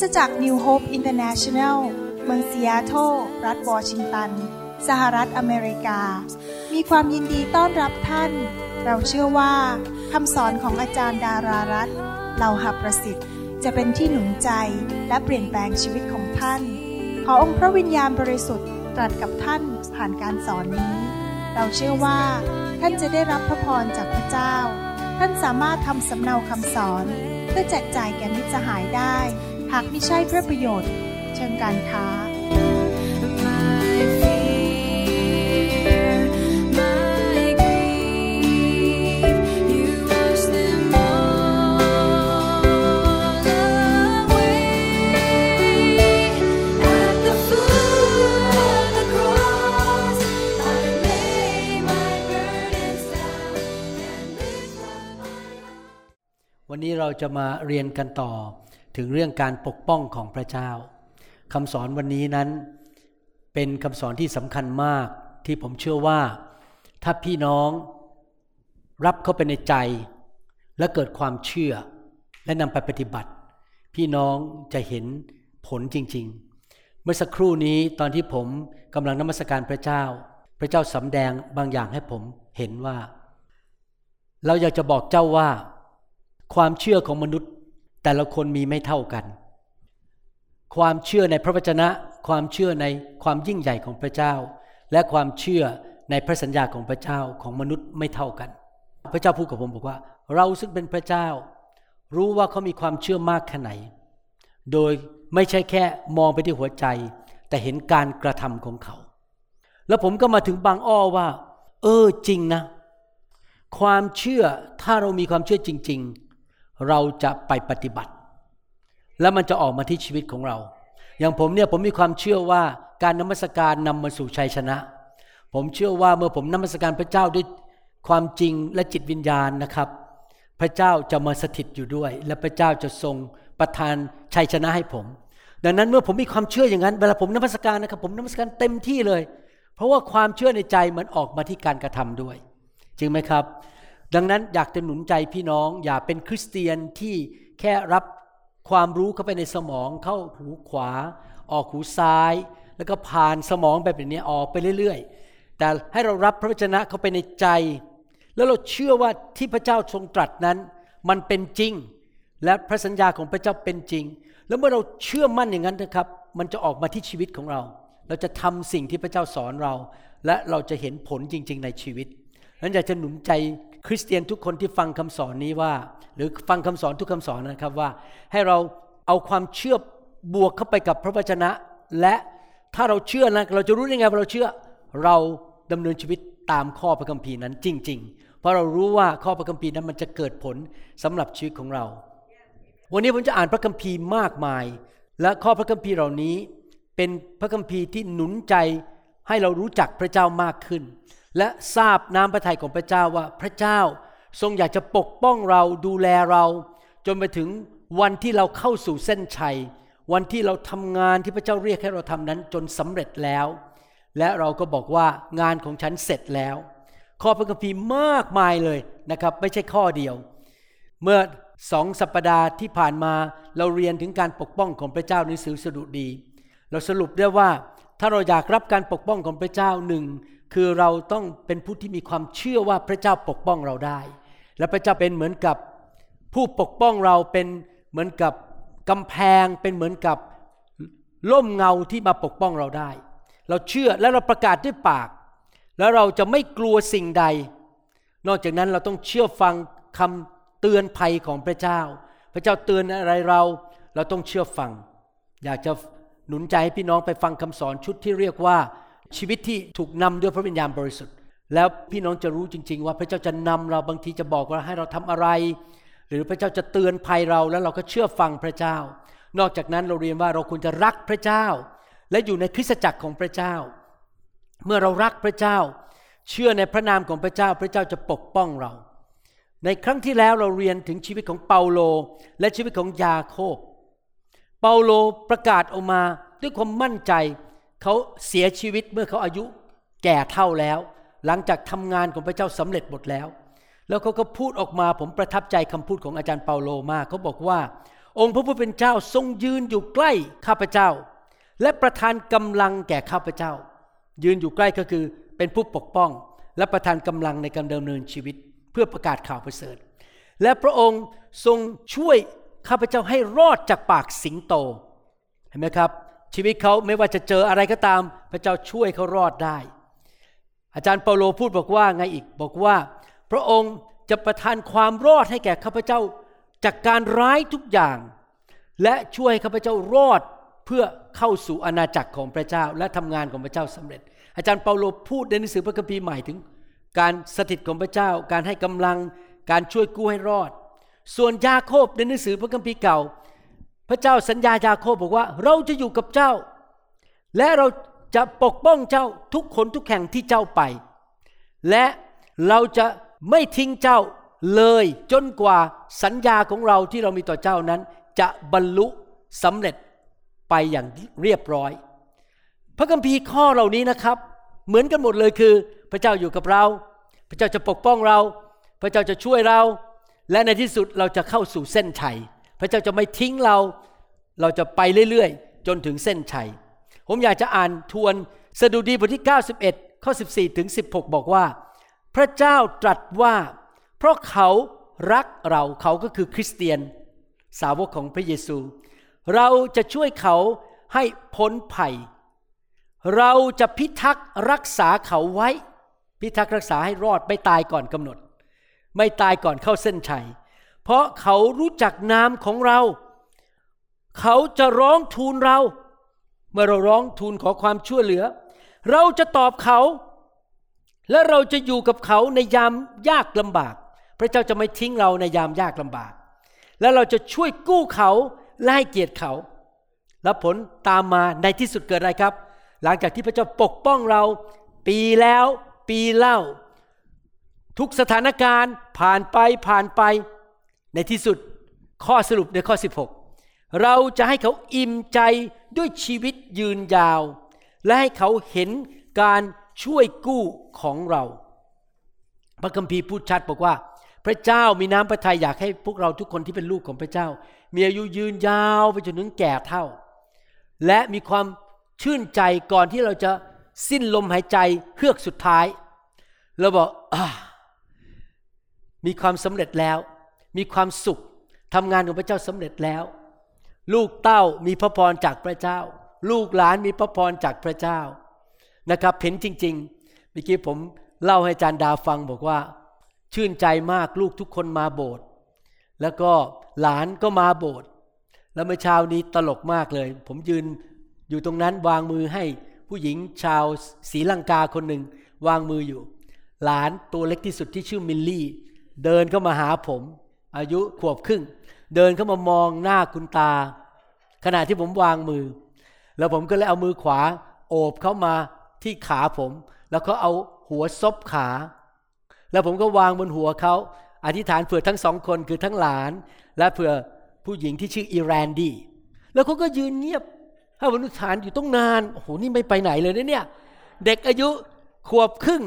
สตจักร New Hope International เมืองซีแอตเทิลรัฐวอชิงตัน สหรัฐอเมริกา มีความยินดีต้อนรับท่าน เราเชื่อว่าคำสอนของอาจารย์ดารารัตเหล่าหับประสิทธิ์ จะเป็นที่หนุนใจและเปลี่ยนแปลงชีวิตของท่าน ขอองค์พระวิญญาณบริสุทธิ์ตรัสกับท่านผ่านการสอนนี้ เราเชื่อว่า ท่านจะได้รับพระพรจากพระเจ้า ท่านสามารถทำสำเนาคำสอน เพื่อแจกจ่ายแก่มิตรสหายได้ หากไม่ใช่เพื่อประโยชน์ เชิงการค้า My fear, my grief, you wash them all away. At the foot of the cross, I lay my burdens down and lift up my heart. วันนี้เราจะมาเรียนกันต่อ ถึงเรื่องการปกป้องของพระเจ้าคำสอนวันนี้นั้น เป็นคำสอนที่สำคัญมากที่ผมเชื่อว่า ถ้าพี่น้องรับเข้าไปในใจ และเกิดความเชื่อ และนำไปปฏิบัติ พี่น้องจะเห็นผลจริง ๆ เมื่อสักครู่นี้ตอนที่ผมกำลังนมัสการพระเจ้า พระเจ้าสำแดงบางอย่างให้ผมเห็นว่า เราอยากจะบอกเจ้าว่า ความเชื่อของมนุษย์ แต่ละคนมีไม่เท่ากัน ความเชื่อในพระวจนะ ความเชื่อในความยิ่งใหญ่ของพระเจ้า และความเชื่อในพระสัญญาของพระเจ้าของมนุษย์ไม่เท่ากัน พระเจ้าพูดกับผมบอกว่า เราซึ่งเป็นพระเจ้า รู้ว่าเขามีความเชื่อมากแค่ไหน โดยไม่ใช่แค่มองไปที่หัวใจ แต่เห็นการกระทำของเขา แล้วผมก็มาถึงบางอ้อว่า เออจริงนะ ความเชื่อถ้าเรามีความเชื่อจริง ๆ เราจะไปปฏิบัติ แล้วมันจะออกมาที่ชีวิตของเรา อย่างผมเนี่ยผมมีความเชื่อว่าการนมัสการนำมาสู่ชัยชนะ ผมเชื่อว่าเมื่อผมนมัสการพระเจ้าด้วยความจริงและจิตวิญญาณนะครับ พระเจ้าจะมาสถิตอยู่ด้วย และพระเจ้าจะทรงประทานชัยชนะให้ผม ดังนั้นเมื่อผมมีความเชื่ออย่างนั้น เวลาผมนมัสการนะครับผมนมัสการเต็มที่เลย เพราะว่าความเชื่อในใจมันออกมาที่การกระทำด้วยจริงไหมครับ ดังนั้นอยากจะหนุนใจพี่น้อง อย่าเป็นคริสเตียนที่แค่รับความรู้เข้าไปในสมองเข้าหูขวา ออกหูซ้าย แล้วก็ผ่านสมองแบบนี้ออกไปเรื่อยๆ แต่ให้เรารับพระวจนะเข้าไปในใจ แล้วเราเชื่อว่าที่พระเจ้าทรงตรัสนั้น มันเป็นจริง และพระสัญญาของพระเจ้าเป็นจริง แล้วเมื่อเราเชื่อมั่นอย่างนั้นนะครับ มันจะออกมาที่ชีวิตของเรา เราจะทำสิ่งที่พระเจ้าสอนเรา และเราจะเห็นผลจริง ๆ ในชีวิตนั้นอยากจะหนุนใจ คริสเตียนทุกคนที่ฟังคำสอนนี้ว่า หรือฟังคำสอนทุกคำสอนนะครับว่า ให้เราเอาความเชื่อบวกเข้าไปกับพระวจนะ และถ้าเราเชื่อนะเราจะรู้ได้ไงว่าเราเชื่อเราดำเนินชีวิตตามข้อพระคัมภีร์นั้นจริง ๆ เพราะเรารู้ว่าข้อพระคัมภีร์นั้นมันจะเกิดผลสำหรับชีวิตของเรา วันนี้ผมจะอ่านพระคัมภีร์มากมาย และข้อพระคัมภีร์เหล่านี้เป็นพระคัมภีร์ที่หนุนใจให้เรารู้จักพระเจ้ามากขึ้น และทราบน้ำพระทัยของพระเจ้าว่าพระเจ้าทรงอยากจะปกป้องเราดูแลเรา จนไปถึงวันที่เราเข้าสู่เส้นชัย วันที่เราทำงานที่พระเจ้าเรียกให้เราทำนั้นจนสำเร็จแล้ว และเราก็บอกว่างานของฉันเสร็จแล้ว ข้อพระคัมภีร์มากมายเลยนะครับ ไม่ใช่ข้อเดียว เมื่อสองสัปปดาห์ที่ผ่านมาเราเรียนถึงการปกป้องของพระเจ้าในสือสดุดี เราสรุปได้ว่าถ้าเราอยากรับการปกป้องของพระเจ้าหนึ่ง คือเราต้องเป็นผู้ที่มีความเชื่อว่าพระเจ้าปกป้องเราได้ และพระเจ้าเป็นเหมือนกับผู้ปกป้องเราเป็นเหมือนกับกำแพงเป็นเหมือนกับล่มเงาที่มาปกป้องเราได้ เราเชื่อและเราประกาศด้วยปาก แล้วเราจะไม่กลัวสิ่งใด นอกจากนั้นเราต้องเชื่อฟังคำเตือนภัยของพระเจ้า พระเจ้าเตือนอะไรเรา เราต้องเชื่อฟัง อยากจะหนุนใจให้พี่น้องไปฟังคำสอนชุดที่เรียกว่า ชีวิตที่ถูกนำด้วยพระวิญญาณบริสุทธิ์ แล้วพี่น้องจะรู้จริง ๆ ว่าพระเจ้าจะนำเราบางทีจะบอกว่าให้เราทำอะไร หรือพระเจ้าจะเตือนภัยเราแล้วเราก็เชื่อฟังพระเจ้า นอกจากนั้นเราเรียนว่าเราควรจะรักพระเจ้า และอยู่ในคริสตจักรของพระเจ้า เมื่อเรารักพระเจ้า เชื่อในพระนามของพระเจ้า พระเจ้าจะปกป้องเรา ในครั้งที่แล้วเราเรียนถึงชีวิตของเปาโล และชีวิตของยาโคบ เปาโลประกาศออกมาด้วยความมั่นใจ เขาเสียชีวิตเมื่อเขาอายุแก่เท่าแล้ว หลังจากทำงานของพระเจ้าสำเร็จหมดแล้ว แล้วเขาก็พูดออกมาผมประทับใจคำพูดของอาจารย์เปาโลมากเขาบอกว่า องค์พระผู้เป็นเจ้าทรงยืนอยู่ใกล้ข้าพเจ้า และประทานกำลังแก่ข้าพเจ้า ยืนอยู่ใกล้ก็คือเป็นผู้ปกป้อง และประทานกำลังในการดำเนินชีวิต เพื่อประกาศข่าวประเสริฐ และพระองค์ทรงช่วยข้าพเจ้าให้รอดจากปากสิงโตเห็นไหมครับ ชีวิตเขาไม่ว่าจะเจออะไรก็ตาม พระเจ้าช่วยเขารอดได้ อาจารย์เปาโลพูดบอกว่าไงอีกบอกว่า พระองค์จะประทานความรอดให้แก่ข้าพเจ้าจากการร้ายทุกอย่าง และช่วยข้าพเจ้ารอดเพื่อเข้าสู่อาณาจักรของพระเจ้า และทำงานของพระเจ้าสำเร็จ อาจารย์เปาโลพูดในหนังสือพระคัมภีร์ใหม่ถึง การสถิตของพระเจ้า การให้กำลัง การช่วยกู้ให้รอด ส่วนยาโคบในหนังสือพระคัมภีร์เก่า พระเจ้าสัญญายาโคบบอกว่า เราจะอยู่กับเจ้า และเราจะปกป้องเจ้าทุกคนทุกแห่งที่เจ้าไป และเราจะไม่ทิ้งเจ้าเลยจนกว่าสัญญาของเราที่เรามีต่อเจ้านั้น จะบรรลุสำเร็จไปอย่างเรียบร้อย พระคัมภีร์ข้อเหล่านี้นะครับ เหมือนกันหมดเลยคือ พระเจ้าอยู่กับเรา พระเจ้าจะปกป้องเรา พระเจ้าจะช่วยเรา และในที่สุดเราจะเข้าสู่เส้นชัย พระเจ้าจะไม่ทิ้งเรา เราจะไปเรื่อยๆ จนถึงเส้นชัย ผมอยากจะอ่านทวนสดุดีบทที่ 91 ข้อ 14 ถึง 16 บอกว่า พระเจ้าตรัสว่า เพราะเขารักเราเขาก็คือคริสเตียน สาวกของพระเยซู เราจะช่วยเขาให้พ้นภัย เราจะพิทักษ์รักษาเขาไว้ พิทักษ์รักษาให้รอดไม่ตายก่อนกำหนด ไม่ตายก่อนเข้าเส้นชัย เพราะเขารู้จักนามของเรา เขาจะร้องทูลเรา เมื่อเราร้องทูลขอความช่วยเหลือ เราจะตอบเขา และเราจะอยู่กับเขาในยามยากลำบาก พระเจ้าจะไม่ทิ้งเราในยามยากลำบาก และเราจะช่วยกู้เขาและให้เกียรติเขา และผลตามมาในที่สุดเกิดอะไรครับ หลังจากที่พระเจ้าปกป้องเรา ปีแล้ว ปีเล่า ทุกสถานการณ์ผ่านไปผ่านไป ในที่สุดข้อสรุปในข้อ 16 เราจะให้เขาอิ่มใจด้วยชีวิตยืนยาว และให้เขาเห็นการช่วยกู้ของเรา พระคัมภีร์พูดชัดบอกว่า พระเจ้ามีน้ำพระทัยอยากให้พวกเราทุกคนที่เป็นลูกของพระเจ้า มีอายุยืนยาวไปจนถึงแก่เท่า และมีความชื่นใจก่อนที่เราจะสิ้นลมหายใจเฮือกสุดท้ายเราบอกอมีความสำเร็จแล้ว มีความสุขทำงานของพระเจ้าสำเร็จแล้ว ลูกเต้ามีพระพรจากพระเจ้า ลูกหลานมีพระพรจากพระเจ้านะครับเห็นจริงๆเมื่อกี้ผมเล่าให้อาจารย์ดาฟังบอกว่า ชื่นใจมากลูกทุกคนมาโบสถ์แล้วก็หลานก็มาโบสถ์แล้วเมื่อเช้านี้ตลกมากเลย ผมยืนอยู่ตรงนั้นวางมือให้ผู้หญิงชาวศรีลังกาคนหนึ่งวางมืออยู่ หลานตัวเล็กที่สุดที่ชื่อมิลลี่ เดินเข้ามาหาผม อายุขวบครึ่ง เดินเข้ามามองหน้าคุณตา ขณะที่ผมวางมือ แล้วผมก็เลยเอามือขวา โอบเข้ามาที่ขาผม แล้วก็เอาหัวซบขา แล้วผมก็วางบนหัวเขาอธิษฐานเผื่อทั้งสองคนคือทั้งหลาน และเผื่อผู้หญิงที่ชื่ออีแรนดี้แล้วเขาก็ยืนเงียบให้บรรลุฐานอยู่ต้องนานโอ้โหนี่ไม่ไปไหนเลยนะเนี่ย เด็กอายุขวบครึ่ง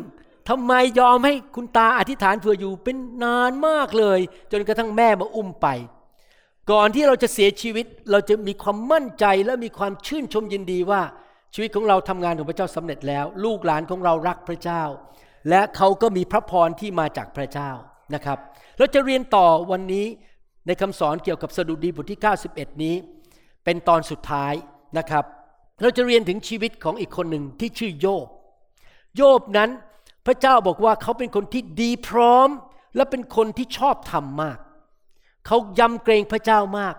ทำไมยอมให้คุณตาอธิษฐานเผื่ออยู่เป็นนานมากเลย จนกระทั่งแม่มาอุ้มไป ก่อนที่เราจะเสียชีวิตเราจะมีความมั่นใจและมีความชื่นชมยินดีว่า ชีวิตของเราทำงานของพระเจ้าสำเร็จแล้ว ลูกหลานของเรารักพระเจ้า และเขาก็มีพระพรที่มาจากพระเจ้านะครับ เราจะเรียนต่อวันนี้ในคำสอนเกี่ยวกับสดุดีบทที่ 91 นี้ เป็นตอนสุดท้ายนะครับ เราจะเรียนถึงชีวิตของอีกคนหนึ่งที่ชื่อโยบ โยบนั้น พระเจ้าบอกว่าเขาเป็นคนที่ดีพร้อม และเป็นคนที่ชอบธรรมมาก เขายำเกรงพระเจ้ามาก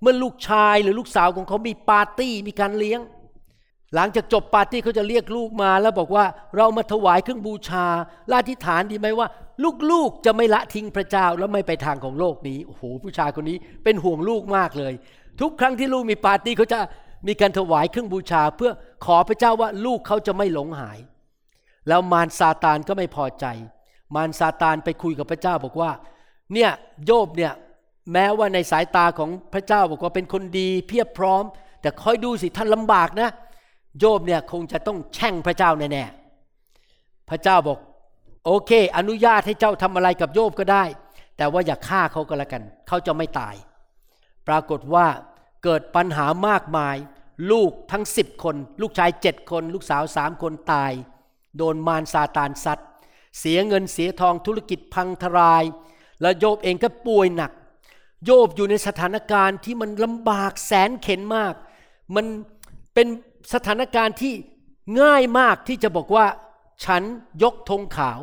เมื่อลูกชายหรือลูกสาวของเขามีปาร์ตี้มีการเลี้ยง หลังจากจบปาร์ตี้เขาจะเรียกลูกมาแล้วบอกว่าเรามาถวายเครื่องบูชาลาธิฐานดีไหมว่า ลูกๆจะไม่ละทิ้งพระเจ้าแล้วไม่ไปทางของโลกนี้โอ้โหผู้ชายคนนี้เป็นห่วงลูกมากเลย ทุกครั้งที่ลูกมีปาร์ตี้เขาจะมีการถวายเครื่องบูชาเพื่อขอพระเจ้าว่าลูกเขาจะไม่หลงหาย แล้วมารซาตานก็ไม่พอใจ มารซาตานไปคุยกับพระเจ้าบอกว่า เนี่ยโยบเนี่ยแม้ว่าในสายตาของพระเจ้าบอกว่าเป็นคนดีเพียบพร้อม แต่คอยดูสิท่านลำบากนะ โยบเนี่ยคงจะต้องแช่งพระเจ้าแน่ๆพระเจ้าบอก โอเค อนุญาตให้เจ้าทำอะไรกับโยบก็ได้ แต่ว่าอย่าฆ่าเขาก็แล้วกัน เขาจะไม่ตาย ปรากฏว่าเกิดปัญหามากมาย ลูกทั้งสิบคน ลูกชายเจ็ดคน ลูกสาวสามคนตาย โดนมารซาตานซัดเสียเงินเสียทองธุรกิจพังทลาย แล้วโยบเองก็ป่วยหนัก โยบอยู่ในสถานการณ์ที่มันลำบากแสนเข็นมาก มันเป็นสถานการณ์ที่ง่ายมากที่จะบอกว่า ฉันยกธงขาว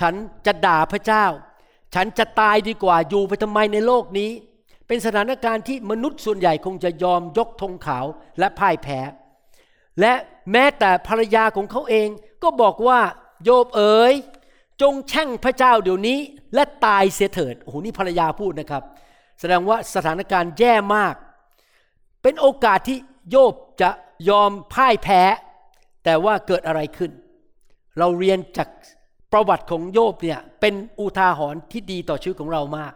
ฉันจะด่าพระเจ้า ฉันจะตายดีกว่าอยู่ไปทำไมในโลกนี้ เป็นสถานการณ์ที่มนุษย์ส่วนใหญ่คงจะยอมยกธงขาวและพ่ายแพ้ และแม้แต่ภรรยาของเขาเองก็บอกว่าโยบเอ๋ยจงแช่งพระเจ้าเดี๋ยวนี้ และตายเสียเถิดโอ้โหนี่ภรรยาพูดนะครับ แสดงว่าสถานการณ์แย่มาก เป็นโอกาสที่โยบจะยอมพ่ายแพ้ แต่ว่าเกิดอะไรขึ้น เราเรียนจากประวัติของโยบเนี่ยเป็นอุทาหรณ์ที่ดีต่อชีวิตของเรามาก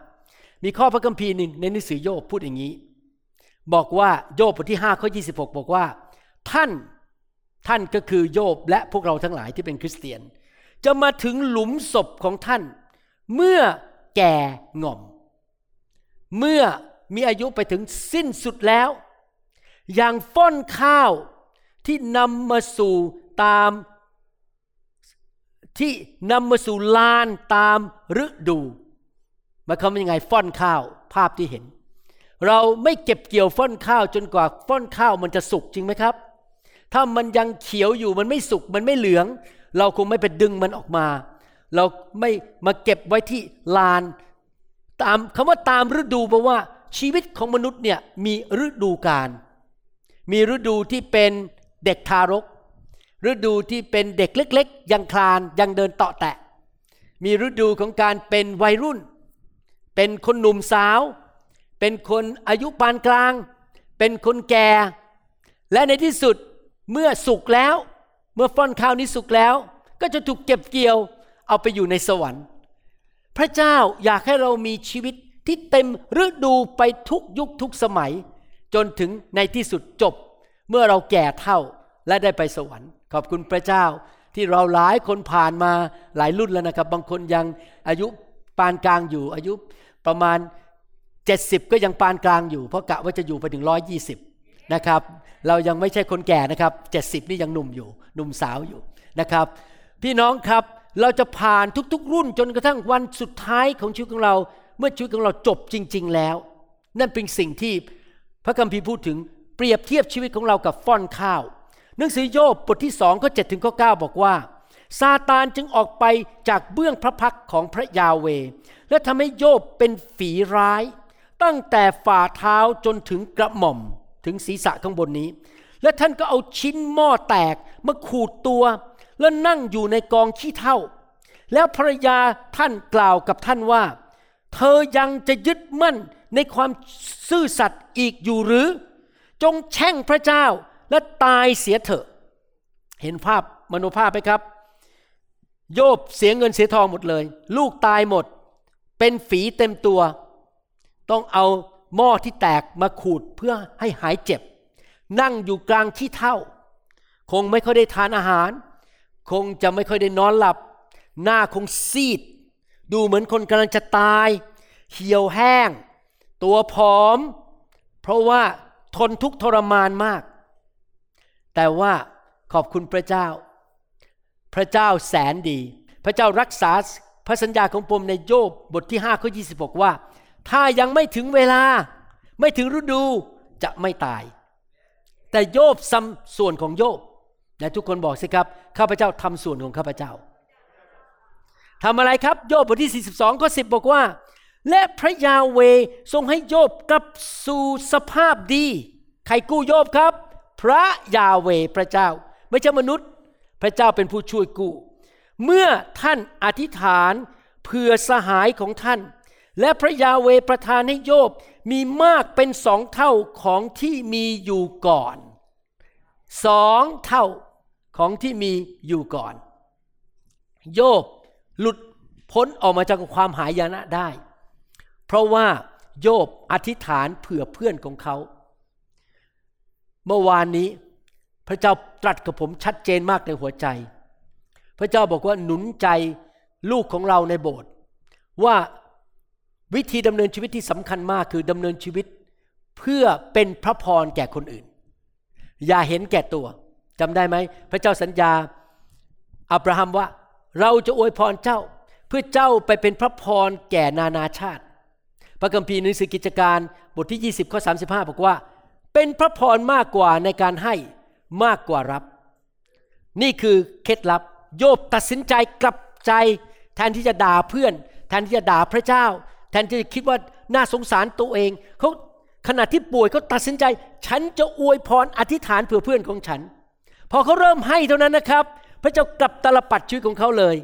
มีข้อพระคัมภีร์หนึ่งในหนังสือโยบพูดอย่างนี้ บอกว่าโยบบทที่5ข้อ26 บอกว่า ท่าน ท่านก็คือโยบและพวกเราทั้งหลายที่เป็นคริสเตียน จะมาถึงหลุมศพของท่าน เมื่อแก่ง่อม เมื่อมีอายุไปถึงสิ้นสุดแล้ว อย่างฟ้อนข้าวที่นำมาสู่ตามที่นำมาสู่ลานตามฤดูหมายความว่ายังไงฟ้อนข้าวภาพที่เห็น เราไม่เก็บเกี่ยวฟ้อนข้าวจนกว่าฟ้อนข้าวมันจะสุกจริงไหมครับ ถ้ามันยังเขียวอยู่มันไม่สุกมันไม่เหลือง เราคงไม่ไปดึงมันออกมา เราไม่มาเก็บไว้ที่ลาน ตามคำว่าตามฤดูแปลว่า ชีวิตของมนุษย์เนี่ยมีฤดูกาลมีฤดูที่เป็นเด็กทารก ฤดูที่เป็นเด็กเล็ก ๆ ยังคลานยังเดินเตาะแตะ มีฤดูของการเป็นวัยรุ่น เป็นคนหนุ่มสาว เป็นคนอายุปานกลาง เป็นคนแก่ และในที่สุด เมื่อสุกแล้ว เมื่อฟ้อนข้าวนี้สุกแล้ว ก็จะถูกเก็บเกี่ยวเอาไปอยู่ในสวรรค์ พระเจ้าอยากให้เรามีชีวิตที่เต็มฤดูไปทุกยุคทุกสมัย จนถึงในที่สุดจบ เมื่อเราแก่เท่าและได้ไปสวรรค์ ขอบคุณพระเจ้าที่เราหลายคนผ่านมาหลายรุ่นแล้วนะครับ บางคนยังอายุปานกลางอยู่ อายุประมาณ 70 ก็ยังปานกลางอยู่ เพราะกะว่าจะอยู่ไปถึง 120 นะครับ เรายังไม่ใช่คนแก่นะครับ 70 นี่ยังหนุ่มอยู่ หนุ่มสาวอยู่นะครับ พี่น้องครับเราจะผ่านทุกๆ รุ่นจนกระทั่งวันสุดท้ายของชีวิตของเรา เมื่อชีวิตของเราจบจริง ๆ แล้ว นั่นเป็นสิ่งที่พระคัมภีร์พูดถึงเปรียบเทียบชีวิตของเรากับฟ่อนข้าว หนังสือโยบบทที่สองข้อเจ็ดถึงข้อเก้าบอกว่าซาตานจึงออกไปจากเบื้องพระพักของพระยาเว และทำให้โยบเป็นฝีร้าย ตั้งแต่ฝ่าเท้าจนถึงกระหม่อม ถึงศีรษะข้างบนนี้ และท่านก็เอาชิ้นหม้อแตกมาขูดตัว แล้วนั่งอยู่ในกองขี้เถ้าแล้วภรรยาท่านกล่าวกับท่านว่า เธอยังจะยึดมั่นในความซื่อสัตย์อีกอยู่หรือ จงแช่งพระเจ้าและตายเสียเถอะ เห็นภาพมโนภาพไหมครับ โยบเสียเงินเสียทองหมดเลย ลูกตายหมด เป็นฝีเต็มตัว ต้องเอา หม้อที่แตกมาขูดเพื่อให้หายเจ็บ นั่งอยู่กลางที่เท่า คงไม่ค่อยได้ทานอาหาร คงจะไม่ค่อยได้นอนหลับ หน้าคงซีด ดูเหมือนคนกำลังจะตาย เหี่ยวแห้ง ตัวผอม เพราะว่าทนทุกทรมานมาก แต่ว่าขอบคุณพระเจ้า พระเจ้าแสนดี พระเจ้ารักษาพระสัญญาของผมในโยบบทที่5ข้อ26 ว่า ถ้ายังไม่ถึงเวลา ไม่ถึงฤดูจะไม่ตาย แต่โยบทำส่วนของโยบและทุกคนบอกสิครับข้าพเจ้าทำส่วนของข้าพเจ้าทำอะไรครับโยบบทที่ 42ข้อ10 บอกว่า และพระยาเวทรงให้โยบกลับสู่สภาพดี ใครกู้โยบครับ พระยาเวพระเจ้า ไม่ใช่มนุษย์ พระเจ้าเป็นผู้ช่วยกู้ เมื่อท่านอธิษฐานเพื่อสหายของท่าน และพระยาเวประทานให้โยบมีมากเป็นสองเท่าของที่มีอยู่ก่อนสองเท่าของที่มีอยู่ก่อน โยบหลุดพ้นออกมาจากความหายนะได้ เพราะว่าโยบอธิษฐานเผื่อเพื่อนของเขา เมื่อวานนี้พระเจ้าตรัสกับผมชัดเจนมากในหัวใจ พระเจ้าบอกว่าหนุนใจลูกของเราในโบสถ์ว่า วิธีดำเนินชีวิตที่สำคัญมากคือดำเนินชีวิตเพื่อเป็นพระพรแก่คนอื่น อย่าเห็นแก่ตัวจำได้ไหม พระเจ้าสัญญาอับราฮัมว่า เราจะอวยพรเจ้า เพื่อเจ้าไปเป็นพระพรแก่นานาชาติ พระคัมภีร์หนังสือกิจการบทที่ 20ข้อ35 บอกว่า เป็นพระพรมากกว่าในการให้มากกว่ารับ นี่คือเคล็ดลับโยบตัดสินใจกลับใจ แทนที่จะด่าเพื่อน แทนที่จะด่าพระเจ้า ทนที่จะคิดว่าน่าสงสารตัวเองเขาขณะที่ป่วยเขาตัดสินใจ ฉันจะอวยพรอธิษฐานเผื่อเพื่อนของฉัน พอเขาเริ่มให้เท่านั้นนะครับ พระเจ้ากลับตลปัดชีวิตของเขาเลย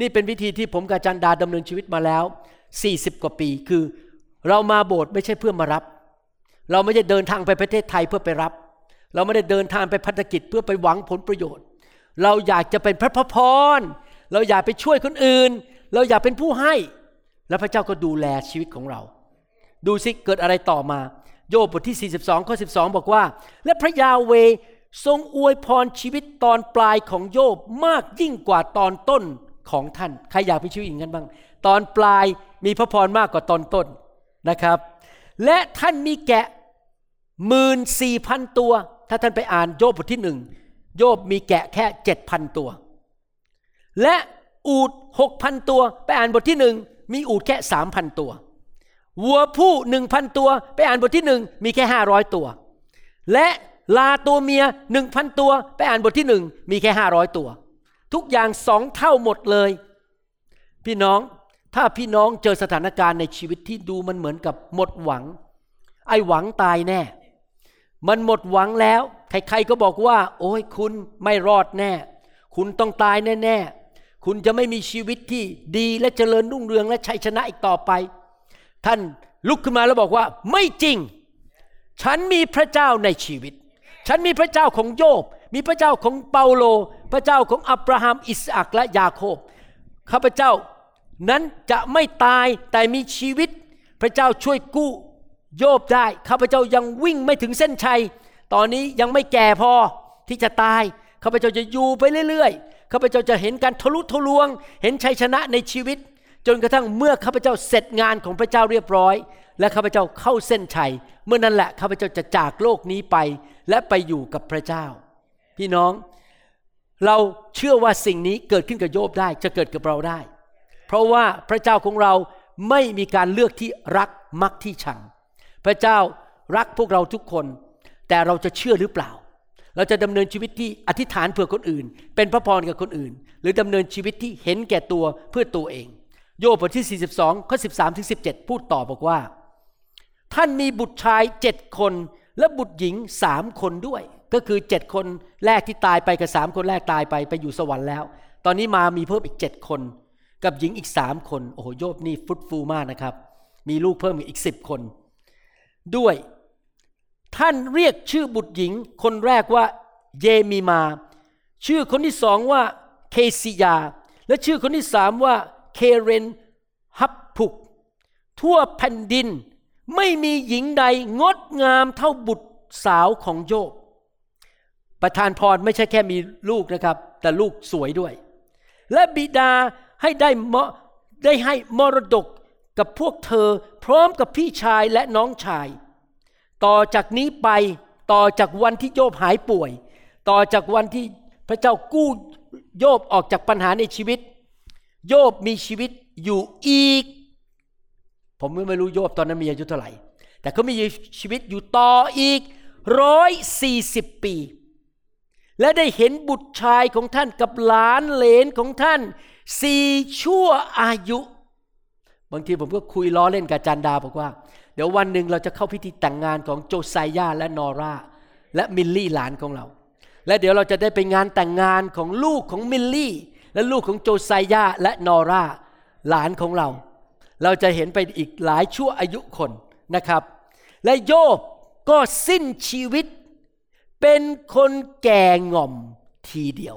นี่เป็นวิธีที่ผมกับจารย์ดาดำเนินชีวิตมาแล้ว 40 กว่าปีคือ เรามาโบสถ์ไม่ใช่เพื่อมารับ เราไม่ได้เดินทางไปประเทศไทยเพื่อไปรับ เราไม่ได้เดินทางไปพัฒกิจเพื่อไปหวังผลประโยชน์ เราอยากจะเป็นพระพรเราอยากไปช่วยคนอื่น เราอยากเป็นผู้ให้ แล้วพระเจ้าก็ดูแลชีวิตของเรา ดูสิเกิดอะไรต่อมา โยบบทที่ 42 ข้อ 12 บอกว่า และพระยาเวทรงอวยพรชีวิตตอนปลายของโยบมากยิ่งกว่าตอนต้นของท่าน ใครอยากไปชีวิตอย่างนั้นบ้าง ตอนปลายมีพระพรมากกว่าตอนต้นนะครับ และท่านมีแกะหมื่นสี่พันตัว ถ้าท่านไปอ่านโยบบทที่หนึ่งโยบมีแกะแค่เจ็ดพันตัว และอูดหกพันตัว ไปอ่านบทที่หนึ่ง มีอูดแค่สามพันตัววัวผู้หนึ่งพันตัว ไปอ่านบทที่หนึ่งมีแค่ห้าร้อยตัว และลาตัวเมียหนึ่งพันตัว ไปอ่านบทที่หนึ่งมีแค่ห้าร้อยตัว ทุกอย่างสองเท่าหมดเลย พี่น้องถ้าพี่น้องเจอสถานการณ์ในชีวิตที่ดูมันเหมือนกับหมดหวัง ไอ้หวังตายแน่ มันหมดหวังแล้ว ใครๆก็บอกว่า โอ้ยคุณไม่รอดแน่ คุณต้องตายแน่ๆ คุณจะไม่มีชีวิตที่ดีและเจริญรุ่งเรืองและชัยชนะอีกต่อไป ท่านลุกขึ้นมาแล้วบอกว่า ไม่จริง ฉันมีพระเจ้าในชีวิต ฉันมีพระเจ้าของโยบ มีพระเจ้าของเปาโล พระเจ้าของอับราฮัมอิสอักและยาโคบข้าพเจ้านั้นจะไม่ตายแต่มีชีวิต พระเจ้าช่วยกู้โยบได้ข้าพเจ้ายังวิ่งไม่ถึงเส้นชัย ตอนนี้ยังไม่แก่พอที่จะตายข้าพเจ้าจะอยู่ไปเรื่อย ข้าพเจ้าจะเห็นการทะลุทะลวง เห็นชัยชนะในชีวิต จนกระทั่งเมื่อข้าพเจ้าเสร็จงานของพระเจ้าเรียบร้อย และข้าพเจ้าเข้าเส้นชัย เมื่อนั้นแหละข้าพเจ้าจะจากโลกนี้ไป และไปอยู่กับพระเจ้า พี่น้อง เราเชื่อว่าสิ่งนี้เกิดขึ้นกับโยบได้จะเกิดกับเราได้ เพราะว่าพระเจ้าของเราไม่มีการเลือกที่รักมักที่ชัง พระเจ้ารักพวกเราทุกคน แต่เราจะเชื่อหรือเปล่า เราจะดำเนินชีวิตที่อธิษฐานเผื่อคนอื่น เป็นพระพรกับคนอื่น หรือดำเนินชีวิตที่เห็นแก่ตัวเพื่อตัวเอง โยบบทที่ 42 ข้อ 13ถึง17 พูดต่อบอกว่า ท่านมีบุตรชายเจ็ดคนและบุตรหญิงสามคนด้วย ก็คือเจ็ดคนแรกที่ตายไปกับสามคนแรกตายไปไปอยู่สวรรค์แล้ว ตอนนี้มามีเพิ่มอีกเจ็ดคน กับหญิงอีกสามคนโอ้โหโยบนี่ฟุตฟูมากนะครับ มีลูกเพิ่มอีกสิบคน ด้วย ท่านเรียกชื่อบุตรหญิง คนแรกว่าเยมีมา ชื่อคนที่สองว่าเคซิยา และชื่อคนที่สามว่าเคเรนฮับพุก ทั่วแผ่นดินไม่มีหญิงใดงดงามเท่าบุตรสาวของโยบ ประทานพรไม่ใช่แค่มีลูกนะครับ แต่ลูกสวยด้วย และบิดาให้ได้มได้ให้มรดกกับพวกเธอพร้อมกับพี่ชายและน้องชาย ต่อจากนี้ไปต่อจากวันที่โยบหายป่วย ต่อจากวันที่พระเจ้ากู้โยบออกจากปัญหาในชีวิต โยบมีชีวิตอยู่อีก ผมไม่รู้โยบตอนนั้นมีอายุเท่าไหร่ แต่เขามีชีวิตอยู่ต่ออีกร้อยสี่สิบปี และได้เห็นบุตรชายของท่านกับหลานเหลนของท่านสี่ชั่วอายุ บางทีผมก็คุยล้อเล่นกับจันดาบอกว่า ดี๋ยววันหนึ่งเราจะเข้าพิธีแต่งงานของโจไซยาและนอราและมิลลี่หลานของเรา และเดี๋ยวเราจะได้ไปงานแต่งงานของลูกของมิลลี่ และลูกของโจไซยาและนอราหลานของเรา เราจะเห็นไปอีกหลายชั่วอายุคนนะครับ และโยบก็สิ้นชีวิต เป็นคนแก่ง่อมทีเดียว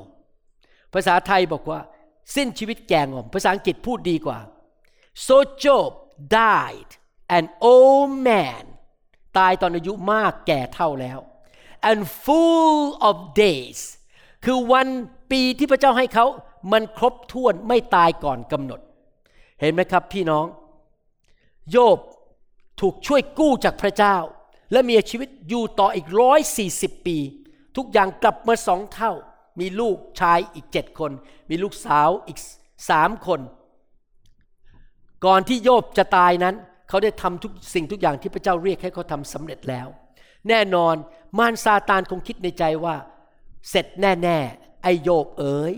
ภาษาไทยบอกว่า สิ้นชีวิตแก่ง่อม ภาษาอังกฤษพูดดีกว่า so Job died an old man ตายตอนอายุมากแก่เท่าแล้ว and full of days คือวันปีที่พระเจ้าให้เขา มันครบถ้วนไม่ตายก่อนกำหนด เห็นไหมครับพี่น้อง โยบถูกช่วยกู้จากพระเจ้า และมีชีวิตอยู่ต่ออีกร้อยสี่สิบปี ทุกอย่างกลับมาสองเท่า มีลูกชายอีกเจ็ดคน มีลูกสาวอีกสามคน ก่อนที่โยบจะตายนั้น เขาได้ทำทุกสิ่งทุกอย่างที่พระเจ้าเรียกให้เขาทำสำเร็จแล้ว แน่นอนมารซาตานคงคิดในใจว่า เสร็จแน่ๆไอโยบเอ๋ย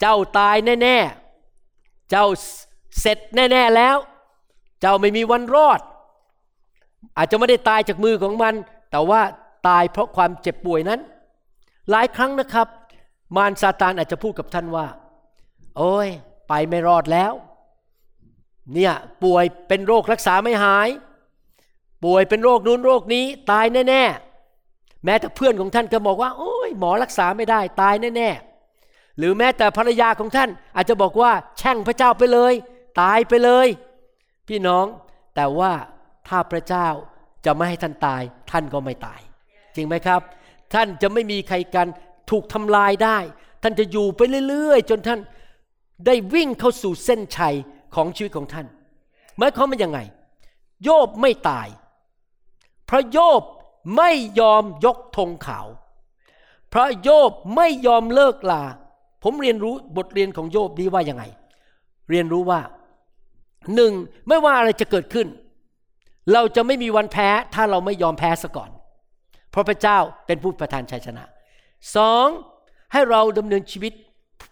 เจ้าตายแน่ๆเจ้าเสร็จแน่ๆแล้ว เจ้าไม่มีวันรอด อาจจะไม่ได้ตายจากมือของมัน แต่ว่าตายเพราะความเจ็บป่วยนั้น หลายครั้งนะครับ มารซาตานอาจจะพูดกับท่านว่า โอ้ยไปไม่รอดแล้ว เนี่ยป่วยเป็นโรครักษาไม่หาย ป่วยเป็นโรคนู้นโรคนี้ ตายแน่ๆ แม้แต่เพื่อนของท่านก็บอกว่า โอ้ยหมอรักษาไม่ได้ ตายแน่ๆ หรือแม้แต่ภรรยาของท่าน อาจจะบอกว่าแช่งพระเจ้าไปเลย ตายไปเลย พี่น้องแต่ว่าถ้าพระเจ้าจะไม่ให้ท่านตาย ท่านก็ไม่ตาย จริงไหมครับ ท่านจะไม่มีใครกันถูกทำลายได้ ท่านจะอยู่ไปเรื่อยๆ จนท่านได้วิ่งเข้าสู่เส้นชัย ของชีวิตของท่านหมายความว่ายังไง โยบไม่ตายเพราะโยบไม่ยอมยกธงขาวเพราะโยบไม่ยอมเลิกลา ผมเรียนรู้บทเรียนของโยบนี้ว่ายังไง เรียนรู้ว่าหนึ่งไม่ว่าอะไรจะเกิดขึ้น เราจะไม่มีวันแพ้ถ้าเราไม่ยอมแพ้ซะก่อน เพราะพระเจ้าเป็นผู้ประทานชัยชนะสองให้เราดำเนินชีวิต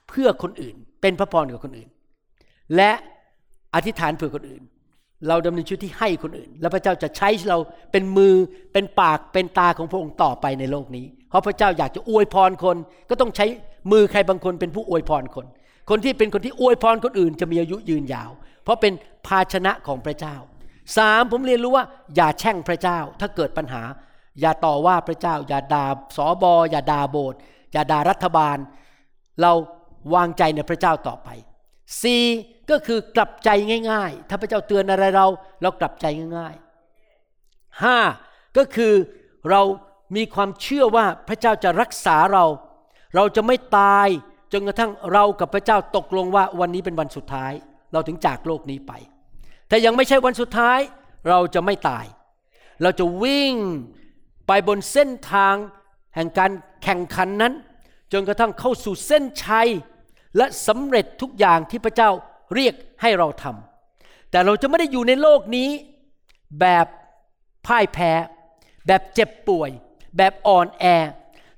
เพื่อคนอื่น เป็นพระพรกับคนอื่น และ อธิษฐานเพื่อคนอื่น เราดำเนินชีวิตที่ให้คนอื่น แล้วพระเจ้าจะใช้เราเป็นมือเป็นปากเป็นตาของพระองค์ต่อไปในโลกนี้ เพราะพระเจ้าอยากจะอวยพรคน ก็ต้องใช้มือใครบางคนเป็นผู้อวยพรคน คนที่เป็นคนที่อวยพรคนอื่น จะมีอายุยืนยาว เพราะเป็นภาชนะของพระเจ้าสามผมเรียนรู้ว่า อย่าแช่งพระเจ้า ถ้าเกิดปัญหา อย่าต่อว่าพระเจ้า อย่าด่าสอบออย่าด่าโบสถ์อย่าด่ารัฐบาล เราวางใจในพระเจ้าต่อไปสี่ ก็คือกลับใจง่ายๆ ถ้าพระเจ้าเตือนอะไรเรา เรากลับใจง่ายๆห้าก็คือเรามีความเชื่อว่าพระเจ้าจะรักษาเรา เราจะไม่ตายจนกระทั่งเรากับพระเจ้าตกลงว่าวันนี้เป็นวันสุดท้าย เราถึงจากโลกนี้ไป แต่ยังไม่ใช่วันสุดท้าย เราจะไม่ตาย เราจะวิ่งไปบนเส้นทาง แห่งการแข่งขันนั้น จนกระทั่งเข้าสู่เส้นชัย และสำเร็จทุกอย่างที่พระเจ้า เรียกให้เราทำแต่เราจะไม่ได้อยู่ในโลกนี้ แบบพ่ายแพ้ แบบเจ็บป่วย แบบอ่อนแอ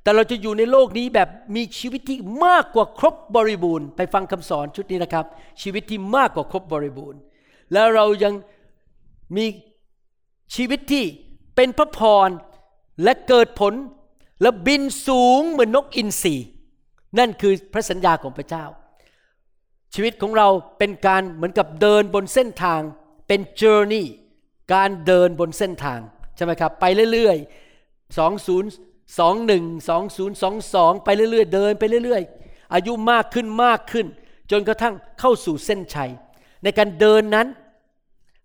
แต่เราจะอยู่ในโลกนี้แบบมีชีวิตที่มากกว่าครบบริบูรณ์ ไปฟังคำสอนชุดนี้นะครับ ชีวิตที่มากกว่าครบบริบูรณ์ แล้วเรายังมีชีวิตที่เป็นพระพรและเกิดผลและบินสูงเหมือนนกอินทรีนั่นคือพระสัญญาของพระเจ้า ชีวิตของเราเป็นการเหมือนกับเดินบนเส้นทาง เป็น journey การเดินบนเส้นทาง ใช่ไหมครับ ไปเรื่อยๆ 2021 2022 ไปเรื่อยๆ เดินไปเรื่อยๆ อายุมากขึ้นมากขึ้น จนกระทั่งเข้าสู่เส้นชัย ในการเดินนั้น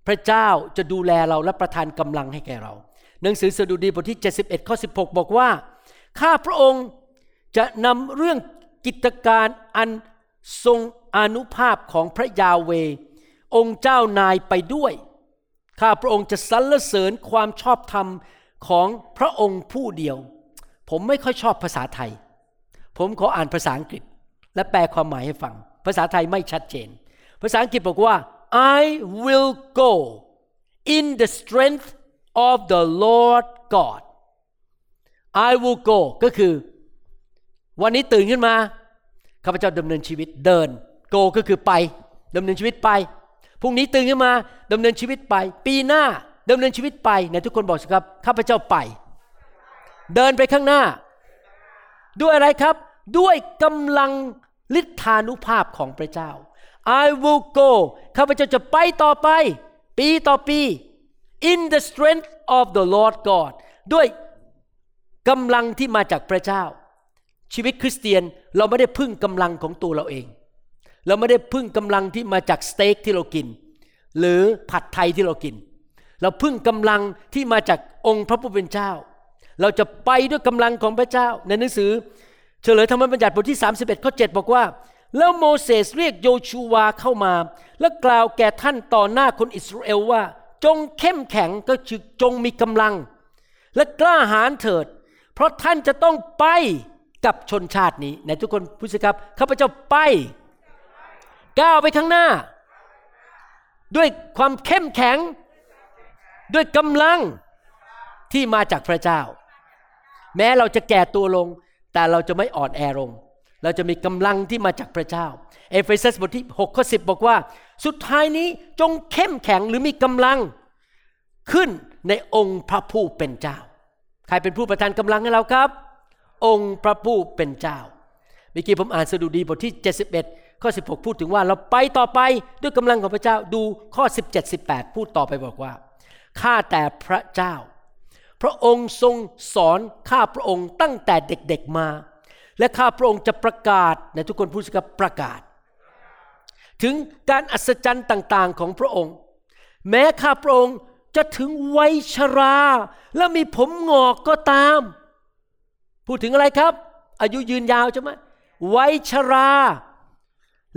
พระเจ้าจะดูแลเราและประทานกำลังให้แก่เรา หนังสือสดุดีบทที่ 71 ข้อ 16 บอกว่า ข้าพระองค์จะนำเรื่องกิจการอัน ทรงอนุภาพของพระยาเว องค์เจ้านายไปด้วย ข้าพระองค์จะสรรเสริญความชอบธรรมของพระองค์ผู้เดียว ผมไม่ค่อยชอบภาษาไทย ผมขออ่านภาษาอังกฤษ และแปลความหมายให้ฟัง ภาษาไทยไม่ชัดเจน ภาษาอังกฤษบอกว่า I will go in the strength of the Lord God I will go ก็คือ วันนี้ตื่นขึ้นมา ข้าพเจ้าดำเนินชีวิตเดิน go ก็คือไปดำเนินชีวิตไปพรุ่งนี้ตื่นขึ้นมาดำเนินชีวิตไป ปีหน้าดำเนินชีวิตไปไหนทุกคนบอกสิครับข้าพเจ้าไป เดินไปข้างหน้า ด้วยอะไรครับ ด้วยกำลังฤทธานุภาพของพระเจ้า I will go ข้าพเจ้าจะไปต่อไป ปีต่อปี in the strength of the Lord God ด้วยกำลังที่มาจากพระเจ้า ชีวิตคริสเตียนเราไม่ได้พึ่งกำลังของตัวเราเอง เราไม่ได้พึ่งกำลังที่มาจากสเต็กที่เรากิน หรือผัดไทยที่เรากิน เราพึ่งกำลังที่มาจากองค์พระผู้เป็นเจ้า เราจะไปด้วยกำลังของพระเจ้า ในหนังสือ เฉลยธรรมบัญญัติบทที่ 31ข้อ7บอกว่า แล้วโมเสสเรียกโยชูวาเข้ามา และกล่าวแก่ท่านต่อหน้าคนอิสราเอลว่า จงเข้มแข็งก็คือจงมีกำลัง และกล้าหาญเถิด เพราะท่านจะต้องไป กับชนชาตินี้ในทุกคนพูดสิครับข้าพเจ้าไปก้าวไปข้างหน้า ด้วยความเข้มแข็ง ด้วยกำลังที่มาจากพระเจ้า แม้เราจะแก่ตัวลง แต่เราจะไม่อ่อนแอลง เราจะมีกำลังที่มาจากพระเจ้า เอเฟซัสบทที่6ข้อ10 บอกว่า สุดท้ายนี้จงเข้มแข็งหรือมีกำลังขึ้นในองค์พระผู้เป็นเจ้า ใครเป็นผู้ประทานกำลังให้เราครับ องค์พระผู้เป็นเจ้า เมื่อกี้ผมอ่านสดุดีบทที่ 71 ข้อ 16 พูดถึงว่าเราไปต่อไปด้วยกำลังของพระเจ้าดูข้อ 17 18 พูดต่อไปบอกว่าข้าแต่พระเจ้า พระองค์ทรงสอนข้าพระองค์ตั้งแต่เด็กๆมา และข้าพระองค์จะประกาศในทุกคนพูดสิครับประกาศ ถึงการอัศจรรย์ต่างๆของพระองค์ แม้ข้าพระองค์จะถึงวัยชรา และมีผมงอกก็ตาม พูดถึงอะไรครับ อายุยืนยาวใช่ไหมไวชรา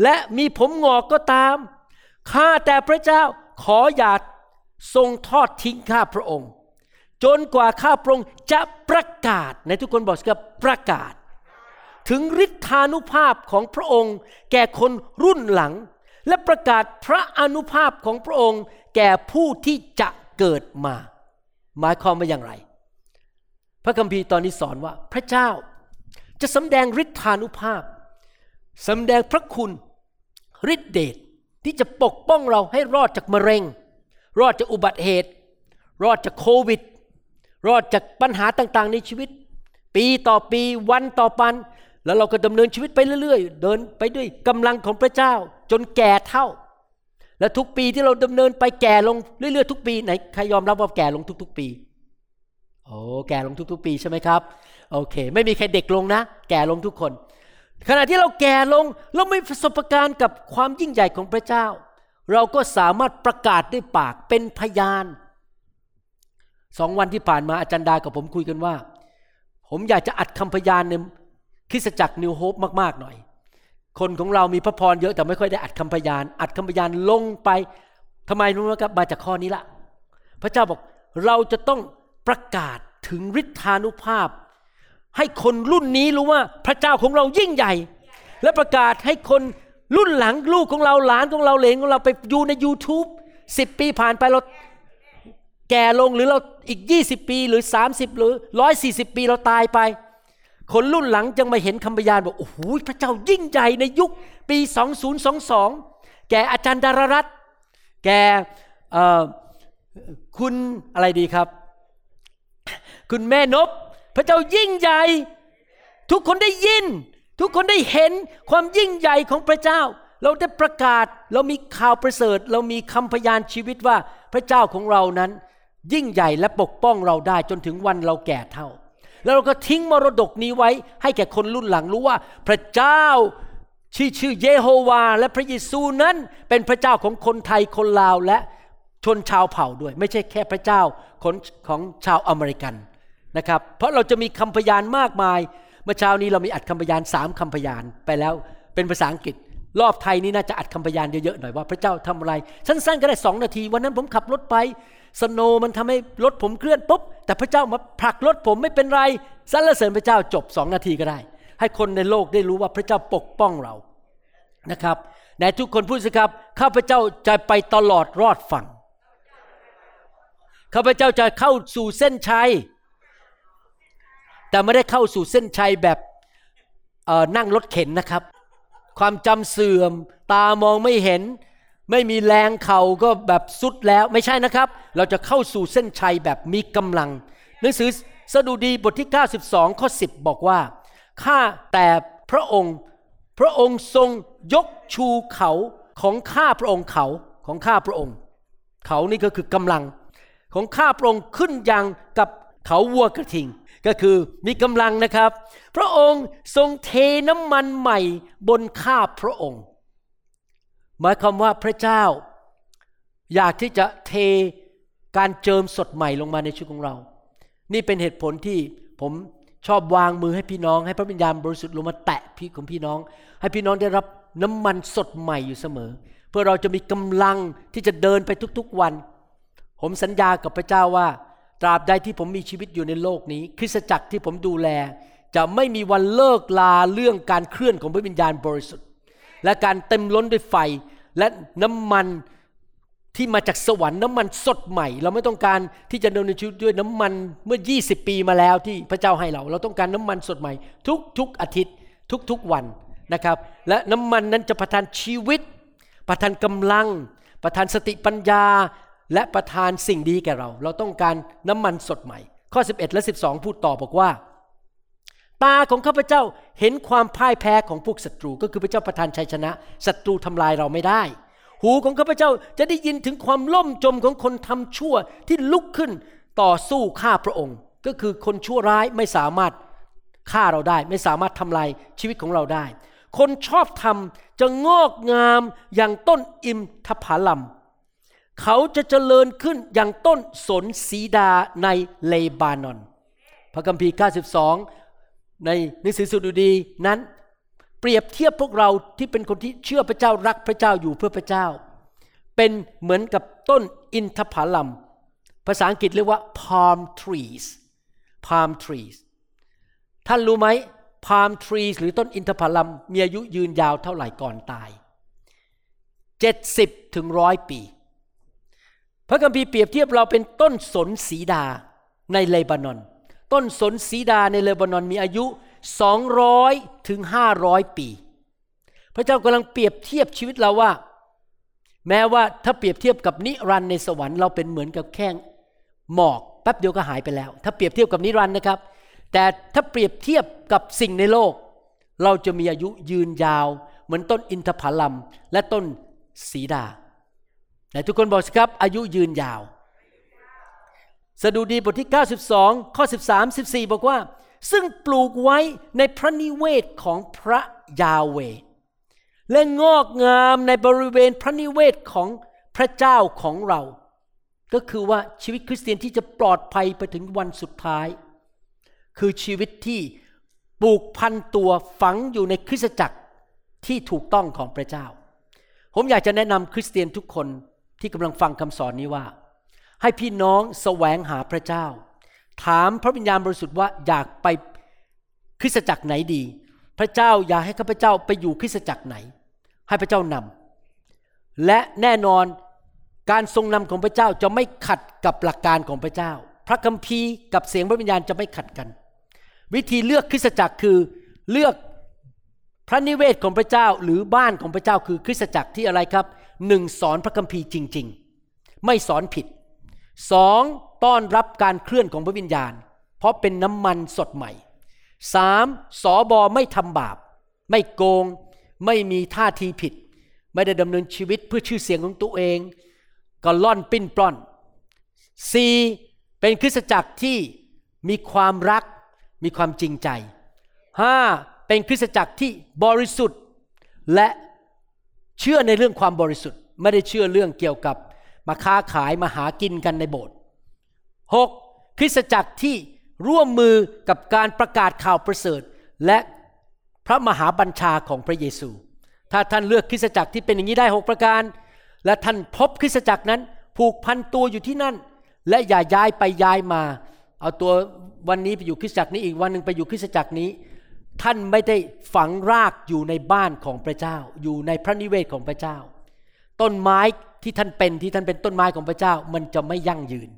และมีผมงอกก็ตาม ข้าแต่พระเจ้าขออย่าทรงทอดทิ้งข้าพระองค์ จนกว่าข้าพระองค์จะประกาศในทุกคนบอกสิครับประกาศ ถึงฤทธานุภาพของพระองค์ แก่คนรุ่นหลัง และประกาศพระอนุภาพของพระองค์ แก่ผู้ที่จะเกิดมา หมายความว่าอย่างไร พระคัมภีร์ตอนนี้สอนว่าพระเจ้าจะสำแดงฤทธานุภาพสำแดงพระคุณฤทธิเดชที่จะปกป้องเราให้รอดจากมะเร็ง รอดจากอุบัติเหตุ รอดจากโควิด รอดจากปัญหาต่างๆ ในชีวิต ปีต่อปีวันต่อปัน แล้วเราก็ดำเนินชีวิตไปเรื่อยๆ เดินไปด้วยกำลังของพระเจ้า จนแก่เท่า และทุกปีที่เราดำเนินไปแก่ลงเรื่อยๆทุกปีไหนใครยอมรับว่าแก่ลงทุก ๆ ปี โอ้แก่ลงทุกๆ ปีใช่ไหมครับโอเค ไม่มีใครเด็กลงนะ แก่ลงทุกคน ขณะที่เราแก่ลงเราไม่ประสบการณ์กับความยิ่งใหญ่ของพระเจ้า เราก็สามารถประกาศด้วยปากเป็นพยานสองวันที่ผ่านมาอาจารย์ดากับผมคุยกันว่า ผมอยากจะอัดคำพยานในคริสตจักรนิวโฮปมากๆหน่อย คนของเรามีพระพรเยอะแต่ไม่ค่อยได้อัดคำพยาน อัดคำพยานลงไปทำไมรู้ไหมครับมาจากข้อนี้ละพระเจ้าบอกเราจะต้อง ประกาศถึงฤทธานุภาพ ให้คนรุ่นนี้รู้ว่าพระเจ้าของเรายิ่งใหญ่ และประกาศให้คนรุ่นหลังลูกของเราหลานของเราเหลนของเราไปอยู่ใน YouTube 10 ปีผ่านไปเราแก่ลงหรือเราอีก 20 ปีหรือ 30 หรือ 140 ปีเราตายไป คนรุ่นหลังจึงมาเห็นคำพยานบอกโอ้โหพระเจ้ายิ่งใหญ่ในยุคปี 2022 แก่อาจารย์ดารรัตแก่คุณอะไรดีครับ คุณแม่นบ พระเจ้ายิ่งใหญ่ ทุกคนได้ยิน ทุกคนได้เห็นความยิ่งใหญ่ของพระเจ้า เราได้ประกาศเรามีข่าวประเสริฐ เรามีคำพยานชีวิตว่าพระเจ้าของเรานั้น ยิ่งใหญ่และปกป้องเราได้จนถึงวันเราแก่เท่า แล้วเราก็ทิ้งมรดกนี้ไว้ ให้แก่คนรุ่นหลังรู้ว่า พระเจ้าที่ชื่อเยโฮวา และพระเยซูนั้นเป็นพระเจ้าของคนไทยคนลาวและชนชาวเผ่าด้วย ไม่ใช่แค่พระเจ้าคนของชาวอเมริกัน นะครับ เพราะเราจะมีคำพยานมากมาย เมื่อเช้านี้เรามีอัดคำพยานสามคำพยานไปแล้วเป็นภาษาอังกฤษ รอบไทยนี้น่าจะอัดคำพยานเยอะๆหน่อยว่าพระเจ้าทำอะไร สั้นๆก็ได้สองนาที วันนั้นผมขับรถไปสโนมันทำให้รถผมเคลื่อนปุ๊บแต่พระเจ้ามาผลักรถผมไม่เป็นไรสรรเสริญพระเจ้าจบสองนาทีก็ได้ ให้คนในโลกได้รู้ว่าพระเจ้าปกป้องเรานะครับไหนทุกคนพูดสิครับข้าพเจ้าจะไปตลอดรอดฝั่งข้าพเจ้าจะเข้าสู่เส้นชัย แต่ไม่ได้เข้าสู่เส้นชัยแบบนั่งรถเข็นนะครับ ความจำเสื่อมตามองไม่เห็น ไม่มีแรงเข่าก็แบบสุดแล้วไม่ใช่นะครับ เราจะเข้าสู่เส้นชัยแบบมีกำลัง หนังสือสดุดีบทที่ 92 ข้อ 10 บอกว่าข้าแต่พระองค์พระองค์ทรงยกชูเขาของข้าพระองค์เขาของข้าพระองค์ เขานี่ก็คือกำลัง ของข้าพระองค์ขึ้นยังกับเขาวัวกระทิง ก็คือมีกำลังนะครับ พระองค์ทรงเทน้ำมันใหม่บนข้าพระองค์ หมายความว่าพระเจ้า อยากที่จะเทการเจิมสดใหม่ลงมาในชีวิตของเรา นี่เป็นเหตุผลที่ผมชอบวางมือให้พี่น้อง ให้พระวิญญาณบริสุทธิ์ลงมาแตะพี่ของพี่น้อง ให้พี่น้องได้รับน้ำมันสดใหม่อยู่เสมอ เพื่อเราจะมีกำลังที่จะเดินไปทุกๆวัน ผมสัญญากับพระเจ้าว่า ตราบใดที่ผมมีชีวิตอยู่ในโลกนี้ คริสตจักรที่ผมดูแล จะไม่มีวันเลิกลาเรื่องการเคลื่อนของพระวิญญาณบริสุทธิ์ และการเต็มล้นด้วยไฟและน้ำมันที่มาจากสวรรค์น้ำมันสดใหม่ เราไม่ต้องการที่จะดำเนินชีวิตด้วยน้ำมันเมื่อ 20 ปีมาแล้วที่พระเจ้าให้เรา เราต้องการน้ำมันสดใหม่ ทุกทุกอาทิตย์ ทุกทุกวันนะครับ และน้ำมันนั้นจะประทานชีวิต ประทานกำลัง ประทานสติปัญญา และประทานสิ่งดีแก่เรา เราต้องการน้ำมันสดใหม่ ข้อ 11 และ 12 พูดต่อบอกว่า ตาของข้าพเจ้าเห็นความพ่ายแพ้ของพวกศัตรู ก็คือพระเจ้าประทานชัยชนะศัตรูทำลายเราไม่ได้ หูของข้าพเจ้าจะได้ยินถึงความล่มจมของคนทำชั่วที่ลุกขึ้นต่อสู้ฆ่าพระองค์ ก็คือคนชั่วร้ายไม่สามารถฆ่าเราได้ ไม่สามารถทำลายชีวิตของเราได้ คนชอบธรรมจะงอกงามอย่างต้นอิมทผลัม เขาจะเจริญขึ้นอย่างต้นสนสีดาในเลบานอน พระคัมภีร์ 92 ในหนังสือสุดุดีนั้น เปรียบเทียบพวกเราที่เป็นคนที่เชื่อพระเจ้ารักพระเจ้าอยู่เพื่อพระเจ้า เป็นเหมือนกับต้นอินทผลัม ภาษาอังกฤษเรียกว่า palm trees palm trees ท่านรู้ไหม palm trees หรือต้นอินทผลัมมีอายุยืนยาวเท่าไหร่ก่อนตาย 70ถึงร้อยปี พระคัมภีร์เปรียบเทียบเราเป็นต้นสนสีดาในเลบานอน ต้นสนสีดาในเลบานอนมีอายุ 200ถึง500 ปี พระเจ้ากำลังเปรียบเทียบชีวิตเราว่า แม้ว่าถ้าเปรียบเทียบกับนิรันในสวรรค์เราเป็นเหมือนกับแค่หมอกแป๊บเดียวก็หายไปแล้ว ถ้าเปรียบเทียบกับนิรันนะครับ แต่ถ้าเปรียบเทียบกับสิ่งในโลก เราจะมีอายุยืนยาว เหมือนต้นอินทผลัมและต้นสีดา แต่ทุกคนบอกสิครับ อายุยืนยาว สดุดีบทที่ 92 ข้อ 13 14 บอกว่า ซึ่งปลูกไว้ในพระนิเวศของพระยาเว และงอกงามในบริเวณพระนิเวศของพระเจ้าของเรา ก็คือว่าชีวิตคริสเตียนที่จะปลอดภัยไปถึงวันสุดท้าย คือชีวิตที่ปลูกพันตัวฝังอยู่ในคริสตจักรที่ถูกต้องของพระเจ้า ผมอยากจะแนะนำคริสเตียนทุกคน ที่กำลังฟังคำสอนนี้ว่า ให้พี่น้องแสวงหาพระเจ้า ถามพระวิญญาณบริสุทธิ์ว่าอยากไปคริสตจักรไหนดี พระเจ้าอยากให้ข้าพเจ้าไปอยู่คริสตจักรไหน ให้พระเจ้านำและแน่นอนการทรงนำของพระเจ้าจะไม่ขัดกับหลักการของพระเจ้า พระคัมภีร์กับเสียงพระวิญญาณจะไม่ขัดกัน วิธีเลือกคริสตจักรคือเลือกพระนิเวศของพระเจ้าหรือบ้านของพระเจ้าคือคริสตจักรที่อะไรครับ หนึ่งสอนพระคัมภีร์จริง ๆ ไม่สอนผิดสองต้อนรับการเคลื่อนของพระวิญญาณ เพราะเป็นน้ำมันสดใหม่สามสอบอไม่ทำบาป ไม่โกง ไม่มีท่าทีผิด ไม่ได้ดำเนินชีวิตเพื่อชื่อเสียงของตัวเองก็ล่อนปิ้นปล้อนสี่เป็นคริสตจักรที่มีความรักมีความจริงใจห้าเป็นคริสตจักรที่บริสุทธิ์และ เชื่อในเรื่องความบริสุทธิ์ ไม่ได้เชื่อเรื่องเกี่ยวกับมาค้าขายมาหากินกันในโบสถ์หกคริสตจักรที่ร่วมมือกับการประกาศข่าวประเสริฐ และพระมหาบัญชาของพระเยซู ถ้าท่านเลือกคริสตจักรที่เป็นอย่างนี้ได้หกประการ และท่านพบคริสตจักรนั้นผูกพันตัวอยู่ที่นั่น และอย่าย้ายไปย้ายมา เอาตัววันนี้ไปอยู่คริสตจักรนี้อีกวันหนึ่งไปอยู่คริสตจักรนี้ ท่านไม่ได้ฝังรากอยู่ในบ้านของพระเจ้า อยู่ในพระนิเวศของพระเจ้า ต้นไม้ที่ท่านเป็นที่ท่านเป็นต้นไม้ของพระเจ้ามันจะไม่ยั่งยืน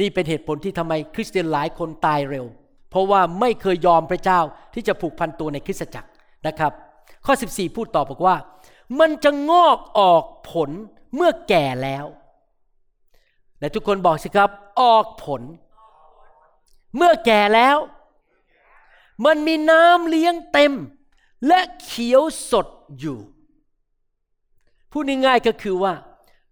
นี่เป็นเหตุผลที่ทำไมคริสเตียนหลายคนตายเร็ว เพราะว่าไม่เคยยอมพระเจ้าที่จะผูกพันตัวในคริสตจักรนะครับ ข้อ 14 พูดต่อบอกว่า มันจะงอกออกผลเมื่อแก่แล้วและทุกคนบอกสิครับออกผล เมื่อแก่แล้ว มันมีน้ำเลี้ยงเต็ม และเขียวสดอยู่ พูดง่ายๆก็คือว่า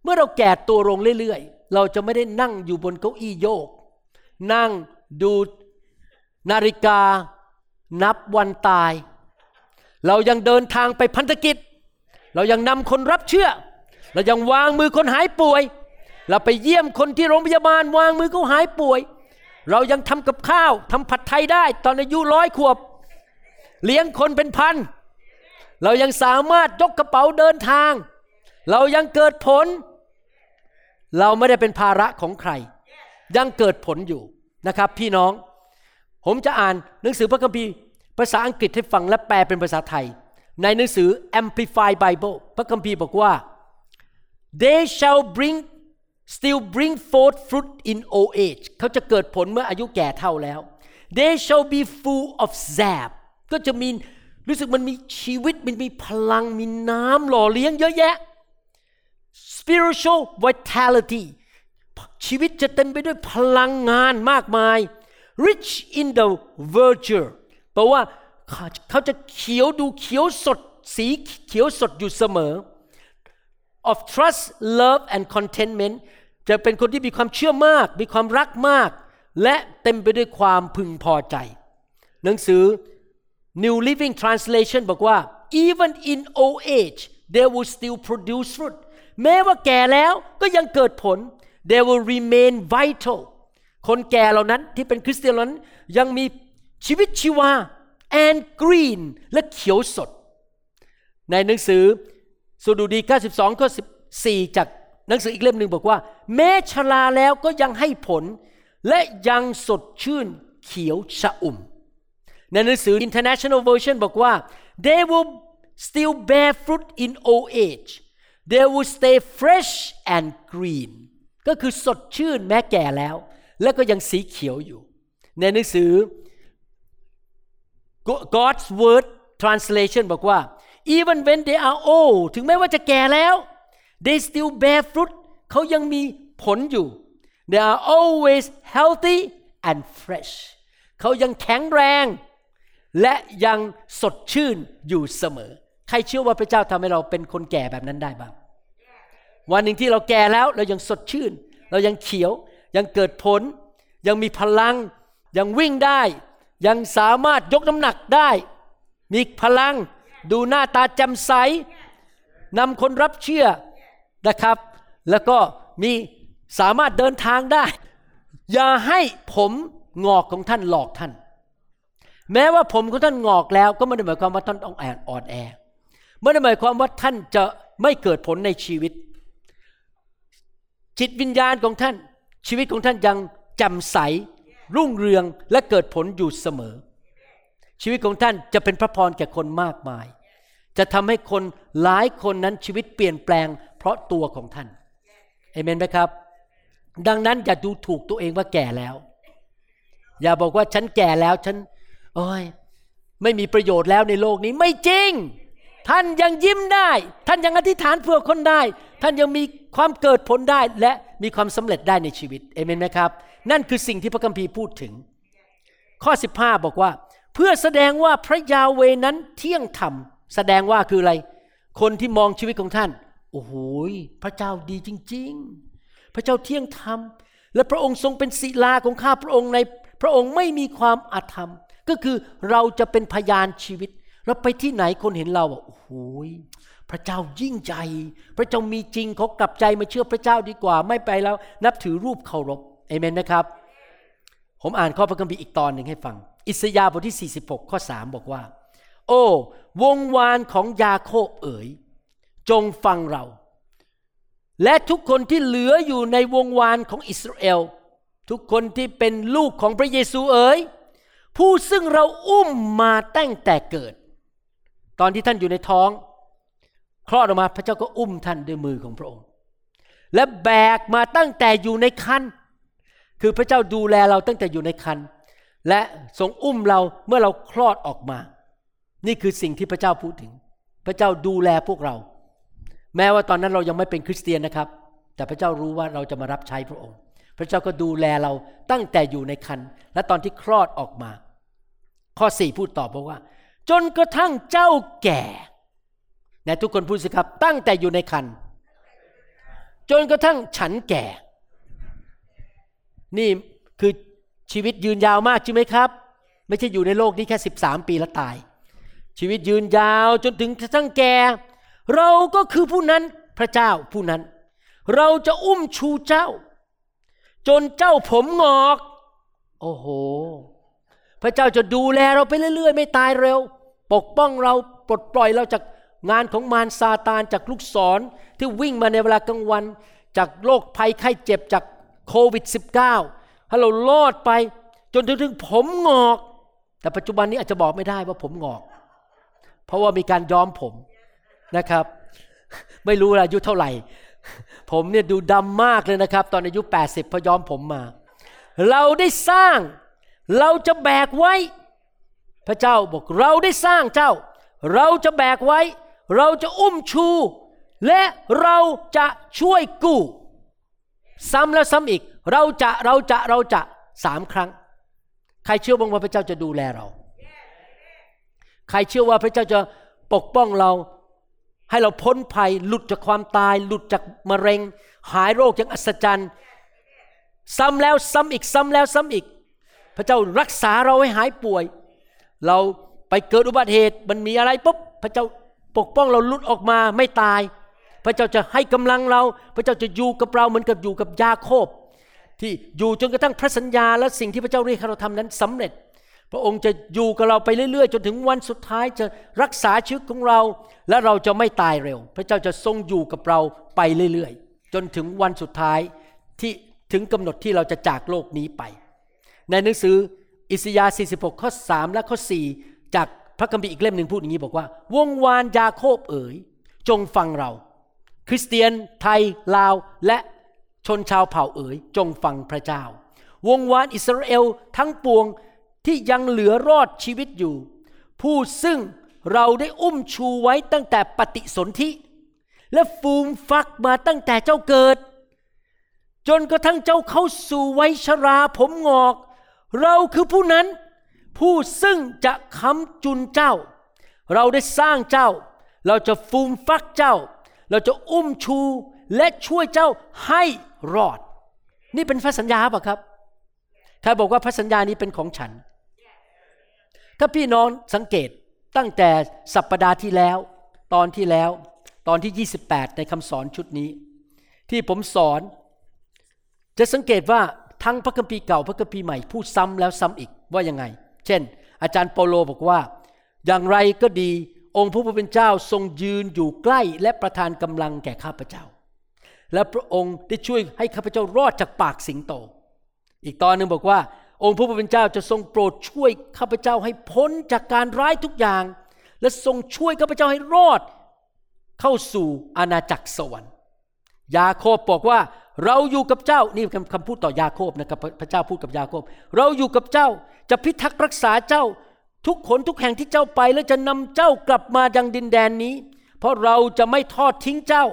เมื่อเราแก่ตัวลงเรื่อยๆ เราจะไม่ได้นั่งอยู่บนเก้าอี้โยก นั่งดูนาฬิกา นับวันตาย เรายังเดินทางไปพันธกิจ เรายังนำคนรับเชื่อ เรายังวางมือคนหายป่วย เราไปเยี่ยมคนที่โรงพยาบาลวางมือเขาหายป่วย เรายังทำกับข้าวทำผัดไทยได้ ตอนอายุร้อยขวบ เลี้ยงคนเป็นพัน เรายังสามารถยกกระเป๋าเดินทาง เรายังเกิดผล เราไม่ได้เป็นภาระของใคร ยังเกิดผลอยู่นะครับ พี่น้อง ผมจะอ่านหนังสือพระคัมภีร์ภาษาอังกฤษให้ฟังและแปลเป็นภาษาไทย ในหนังสือ Amplified Bible พระคัมภีร์บอกว่า they shall bring still bring forth fruit in old age เขาจะเกิดผลเมื่ออายุแก่เท่าแล้ว they shall be full of zap ก็จะมีรู้สึกมันมีชีวิตมันมีพลังมีน้ำหล่อเลี้ยงเยอะแยะ spiritual vitality ชีวิตจะเต็มไปด้วยพลังงานมากมาย rich in the verdure แปลว่าเขาเขาจะเขียวดูเขียวสดสีเขียวสดอยู่เสมอ of trust love and contentment จะเป็นคนที่มีความเชื่อมาก มีความรักมาก และเต็มไปด้วยความพึงพอใจ หนังสือ New Living Translation บอกว่า even in old age they will still produce fruit แม้ว่าแก่แล้วก็ยังเกิดผล they will remain vital คนแก่เหล่านั้นที่เป็นคริสเตียนนั้นยังมีชีวิตชีวา and green และเขียวสด ในหนังสือสดุดี 92 ข้อ14จาก หนังสืออีกเล่มหนึ่งบอกว่า แม้ชราแล้วก็ยังให้ผล และยังสดชื่นเขียวชะอุ่ม ในหนังสือ International Version บอกว่า they will still bear fruit in old age they will stay fresh and green ก็คือสดชื่นแม้แก่แล้ว และก็ยังสีเขียวอยู่ ในหนังสือ God's Word Translation บอกว่า even when they are old ถึงแม้ว่าจะแก่แล้ว they still bear fruit เขายังมีผลอยู่ they are always healthy and fresh เขายังแข็งแรง และยังสดชื่นอยู่เสมอ ใครเชื่อว่าพระเจ้าทำให้เราเป็นคนแก่แบบนั้นได้บ้าง วันหนึ่งที่เราแก่แล้วเรายังสดชื่น เรายังเขียว ยังเกิดผล ยังมีพลัง ยังวิ่งได้ ยังสามารถยกน้ำหนักได้ มีพลัง ดูหน้าตาแจ่มใสนำคนรับเชื่อ นะครับ แล้วก็มีสามารถเดินทางได้ อย่าให้ผมงอกของท่านหลอกท่าน แม้ว่าผมของท่านงอกแล้ว ก็ไม่ได้หมายความว่าท่านต้องแอนอ่อนแอไม่ได้หมายความว่าท่านจะไม่เกิดผลในชีวิต จิตวิญญาณของท่าน ชีวิตของท่านยังจ่มใส รุ่งเรืองและเกิดผลอยู่เสมอ ชีวิตของท่านจะเป็นพระพรแก่คนมากมาย จะทำให้คนหลายคนนั้นชีวิตเปลี่ยนแปลง เพราะตัวของท่านเอเมนไหมครับ ดังนั้นอย่าดูถูกตัวเองว่าแก่แล้ว อย่าบอกว่าฉันแก่แล้วฉันโอ้ยไม่มีประโยชน์แล้วในโลกนี้ไม่จริง ท่านยังยิ้มได้ ท่านยังอธิษฐานเพื่อคนได้ ท่านยังมีความเกิดผลได้และมีความสำเร็จได้ในชีวิตเอเมนไหมครับ นั่นคือสิ่งที่พระคัมภีร์พูดถึง ข้อ 15 บอกว่า เพื่อแสดงว่าพระยาเวนั้นเที่ยงธรรม แสดงว่าคืออะไร คนที่มองชีวิตของท่าน โอ้โหพระเจ้าดีจริง ๆ พระเจ้าเที่ยงธรรม และพระองค์ทรงเป็นศิลาของข้าพระองค์ในพระองค์ไม่มีความอาธรรม ก็คือเราจะเป็นพยานชีวิต เราไปที่ไหนคนเห็นเราอะโอ้โหพระเจ้ายิ่งใจ พระเจ้ามีจริงเขากลับใจมาเชื่อพระเจ้าดีกว่า ไม่ไปแล้วนับถือรูปเคารพเอเมนนะครับ ผมอ่านข้อพระคัมภีร์อีกตอนหนึ่งให้ฟัง อิสยาห์บทที่ 46 ข้อ 3 บอกว่า โอ้วงวานของยาโคบเอ๋ย จงฟังเรา และทุกคนที่เหลืออยู่ในวงวานของอิสราเอล ทุกคนที่เป็นลูกของพระเยซูเอ๋ยผู้ซึ่งเราอุ้มมาตั้งแต่เกิด ตอนที่ท่านอยู่ในท้อง คลอดออกมาพระเจ้าก็อุ้มท่านด้วยมือของพระองค์ และแบกมาตั้งแต่อยู่ในคันคือพระเจ้าดูแลเราตั้งแต่อยู่ในคันและทรงอุ้มเราเมื่อเราคลอดออกมา นี่คือสิ่งที่พระเจ้าพูดถึง พระเจ้าดูแลพวกเรา แม้ว่าตอนนั้นเรายังไม่เป็นคริสเตียนนะครับ แต่พระเจ้ารู้ว่าเราจะมารับใช้พระองค์ พระเจ้าก็ดูแลเราตั้งแต่อยู่ในคันและตอนที่คลอดออกมา ข้อสี่พูดตอบบอกว่า จนกระทั่งเจ้าแก่ไหนทุกคนพูดสิครับ ตั้งแต่อยู่ในคันจนกระทั่งฉันแก่ นี่คือชีวิตยืนยาวมากใช่ไหมครับ ไม่ใช่อยู่ในโลกนี้แค่ 13 ปีแล้วตาย ชีวิตยืนยาวจนถึงกระทั่งแก่ เราก็คือผู้นั้นพระเจ้าผู้นั้น เราจะอุ้มชูเจ้า จนเจ้าผมงอก โอ้โห พระเจ้าจะดูแลเราไปเรื่อย ๆ ไม่ตายเร็ว ปกป้องเราปลดปล่อยเราจากงานของมารซาตานจากลูกศรที่วิ่งมาในเวลากลางวัน จากโรคภัยไข้เจ็บจากโควิด -19 ให้เรารอดไปจนถึงผมงอก แต่ปัจจุบันนี้อาจจะบอกไม่ได้ว่าผมงอก เพราะว่ามีการย้อมผม นะครับ ไม่รู้อายุเท่าไหร่ ผมเนี่ยดูดำมากเลยนะครับ ตอนอายุ 80พอย้อมผมมา เราได้สร้าง เราจะแบกไว้ พระเจ้าบอกเราได้สร้างเจ้า เราจะแบกไว้ เราจะอุ้มชู และเราจะช่วยกู้ ซ้ำแล้วซ้ำอีก เราจะเราจะเราจะสามครั้ง ใครเชื่อบ้างว่าพระเจ้าจะดูแลเรา ใครเชื่อว่าพระเจ้าจะปกป้องเรา ให้เราพ้นภัยหลุดจากความตาย หลุดจากมะเร็ง หายโรคอย่างอัศจรรย์ ซ้ำแล้วซ้ำอีกซ้ำแล้วซ้ำอีก พระเจ้ารักษาเราให้หายป่วย เราไปเกิดอุบัติเหตุมันมีอะไรปุ๊บพระเจ้าปกป้องเราลุดออกมาไม่ตาย พระเจ้าจะให้กำลังเรา พระเจ้าจะอยู่กับเราเหมือนกับอยู่กับยาโคบ ที่อยู่จนกระทั่งพระสัญญาและสิ่งที่พระเจ้าเรียกเราทำนั้นสำเร็จ พระองค์จะอยู่กับเราไปเรื่อยๆ จนถึงวันสุดท้ายจะรักษาชีวิตของเรา และเราจะไม่ตายเร็ว พระเจ้าจะทรงอยู่กับเราไปเรื่อยๆ จนถึงวันสุดท้ายที่ถึงกำหนดที่เราจะจากโลกนี้ไป ในหนังสืออิสยาห์ 46 ข้อ 3 และข้อ 4 จากพระคัมภีร์อีกเล่มหนึ่งพูดอย่างนี้บอกว่า วงวานยาโคบเอ๋ย จงฟังเรา คริสเตียนไทยลาวและชนชาวเผ่าเอ๋ย จงฟังพระเจ้า วงวานอิสราเอลทั้งปวง ที่ยังเหลือรอดชีวิตอยู่ ผู้ซึ่งเราได้อุ้มชูไว้ตั้งแต่ปฏิสนธิและฟูมฟักมาตั้งแต่เจ้าเกิด จนกระทั่งเจ้าเข้าสู่วัยชราผมงอก เราคือผู้นั้น ผู้ซึ่งจะค้ำจุนเจ้า เราได้สร้างเจ้า เราจะฟูมฟักเจ้า เราจะอุ้มชูและช่วยเจ้าให้รอด นี่เป็นพระสัญญาป่ะครับใครบอกว่าพระสัญญานี้เป็นของฉัน ถ้าพี่น้องสังเกตตั้งแต่สัปปดาห์ที่แล้ว ตอนที่แล้ว ตอนที่ 28 ในคำสอนชุดนี้ ที่ผมสอน จะสังเกตว่าทั้งพระคัมภีร์เก่าพระคัมภีร์ใหม่พูดซ้ำแล้วซ้ำอีกว่ายังไง เช่น อาจารย์เปโลบอกว่า อย่างไรก็ดีองค์พระผู้เป็นเจ้าทรงยืนอยู่ใกล้และประทานกำลังแก่ข้าพเจ้า และพระองค์ได้ช่วยให้ข้าพเจ้ารอดจากปากสิงโต อีกตอนหนึ่งบอกว่า องค์พระผู้เป็นเจ้าจะทรงโปรดช่วยข้าพเจ้าให้พ้นจากการร้ายทุกอย่าง และทรงช่วยข้าพเจ้าให้รอด เข้าสู่อาณาจักรสวรรค์ยาโคบบอกว่าเราอยู่กับเจ้านี่คำคำพูดต่อยาโคบนะครับพระเจ้าพูดกับยาโคบ เราอยู่กับเจ้าจะพิทักษ์รักษาเจ้า ทุกขนทุกแห่งที่เจ้าไปและจะนำเจ้ากลับมายังดินแดนนี้ เพราะเราจะไม่ทอดทิ้งเจ้า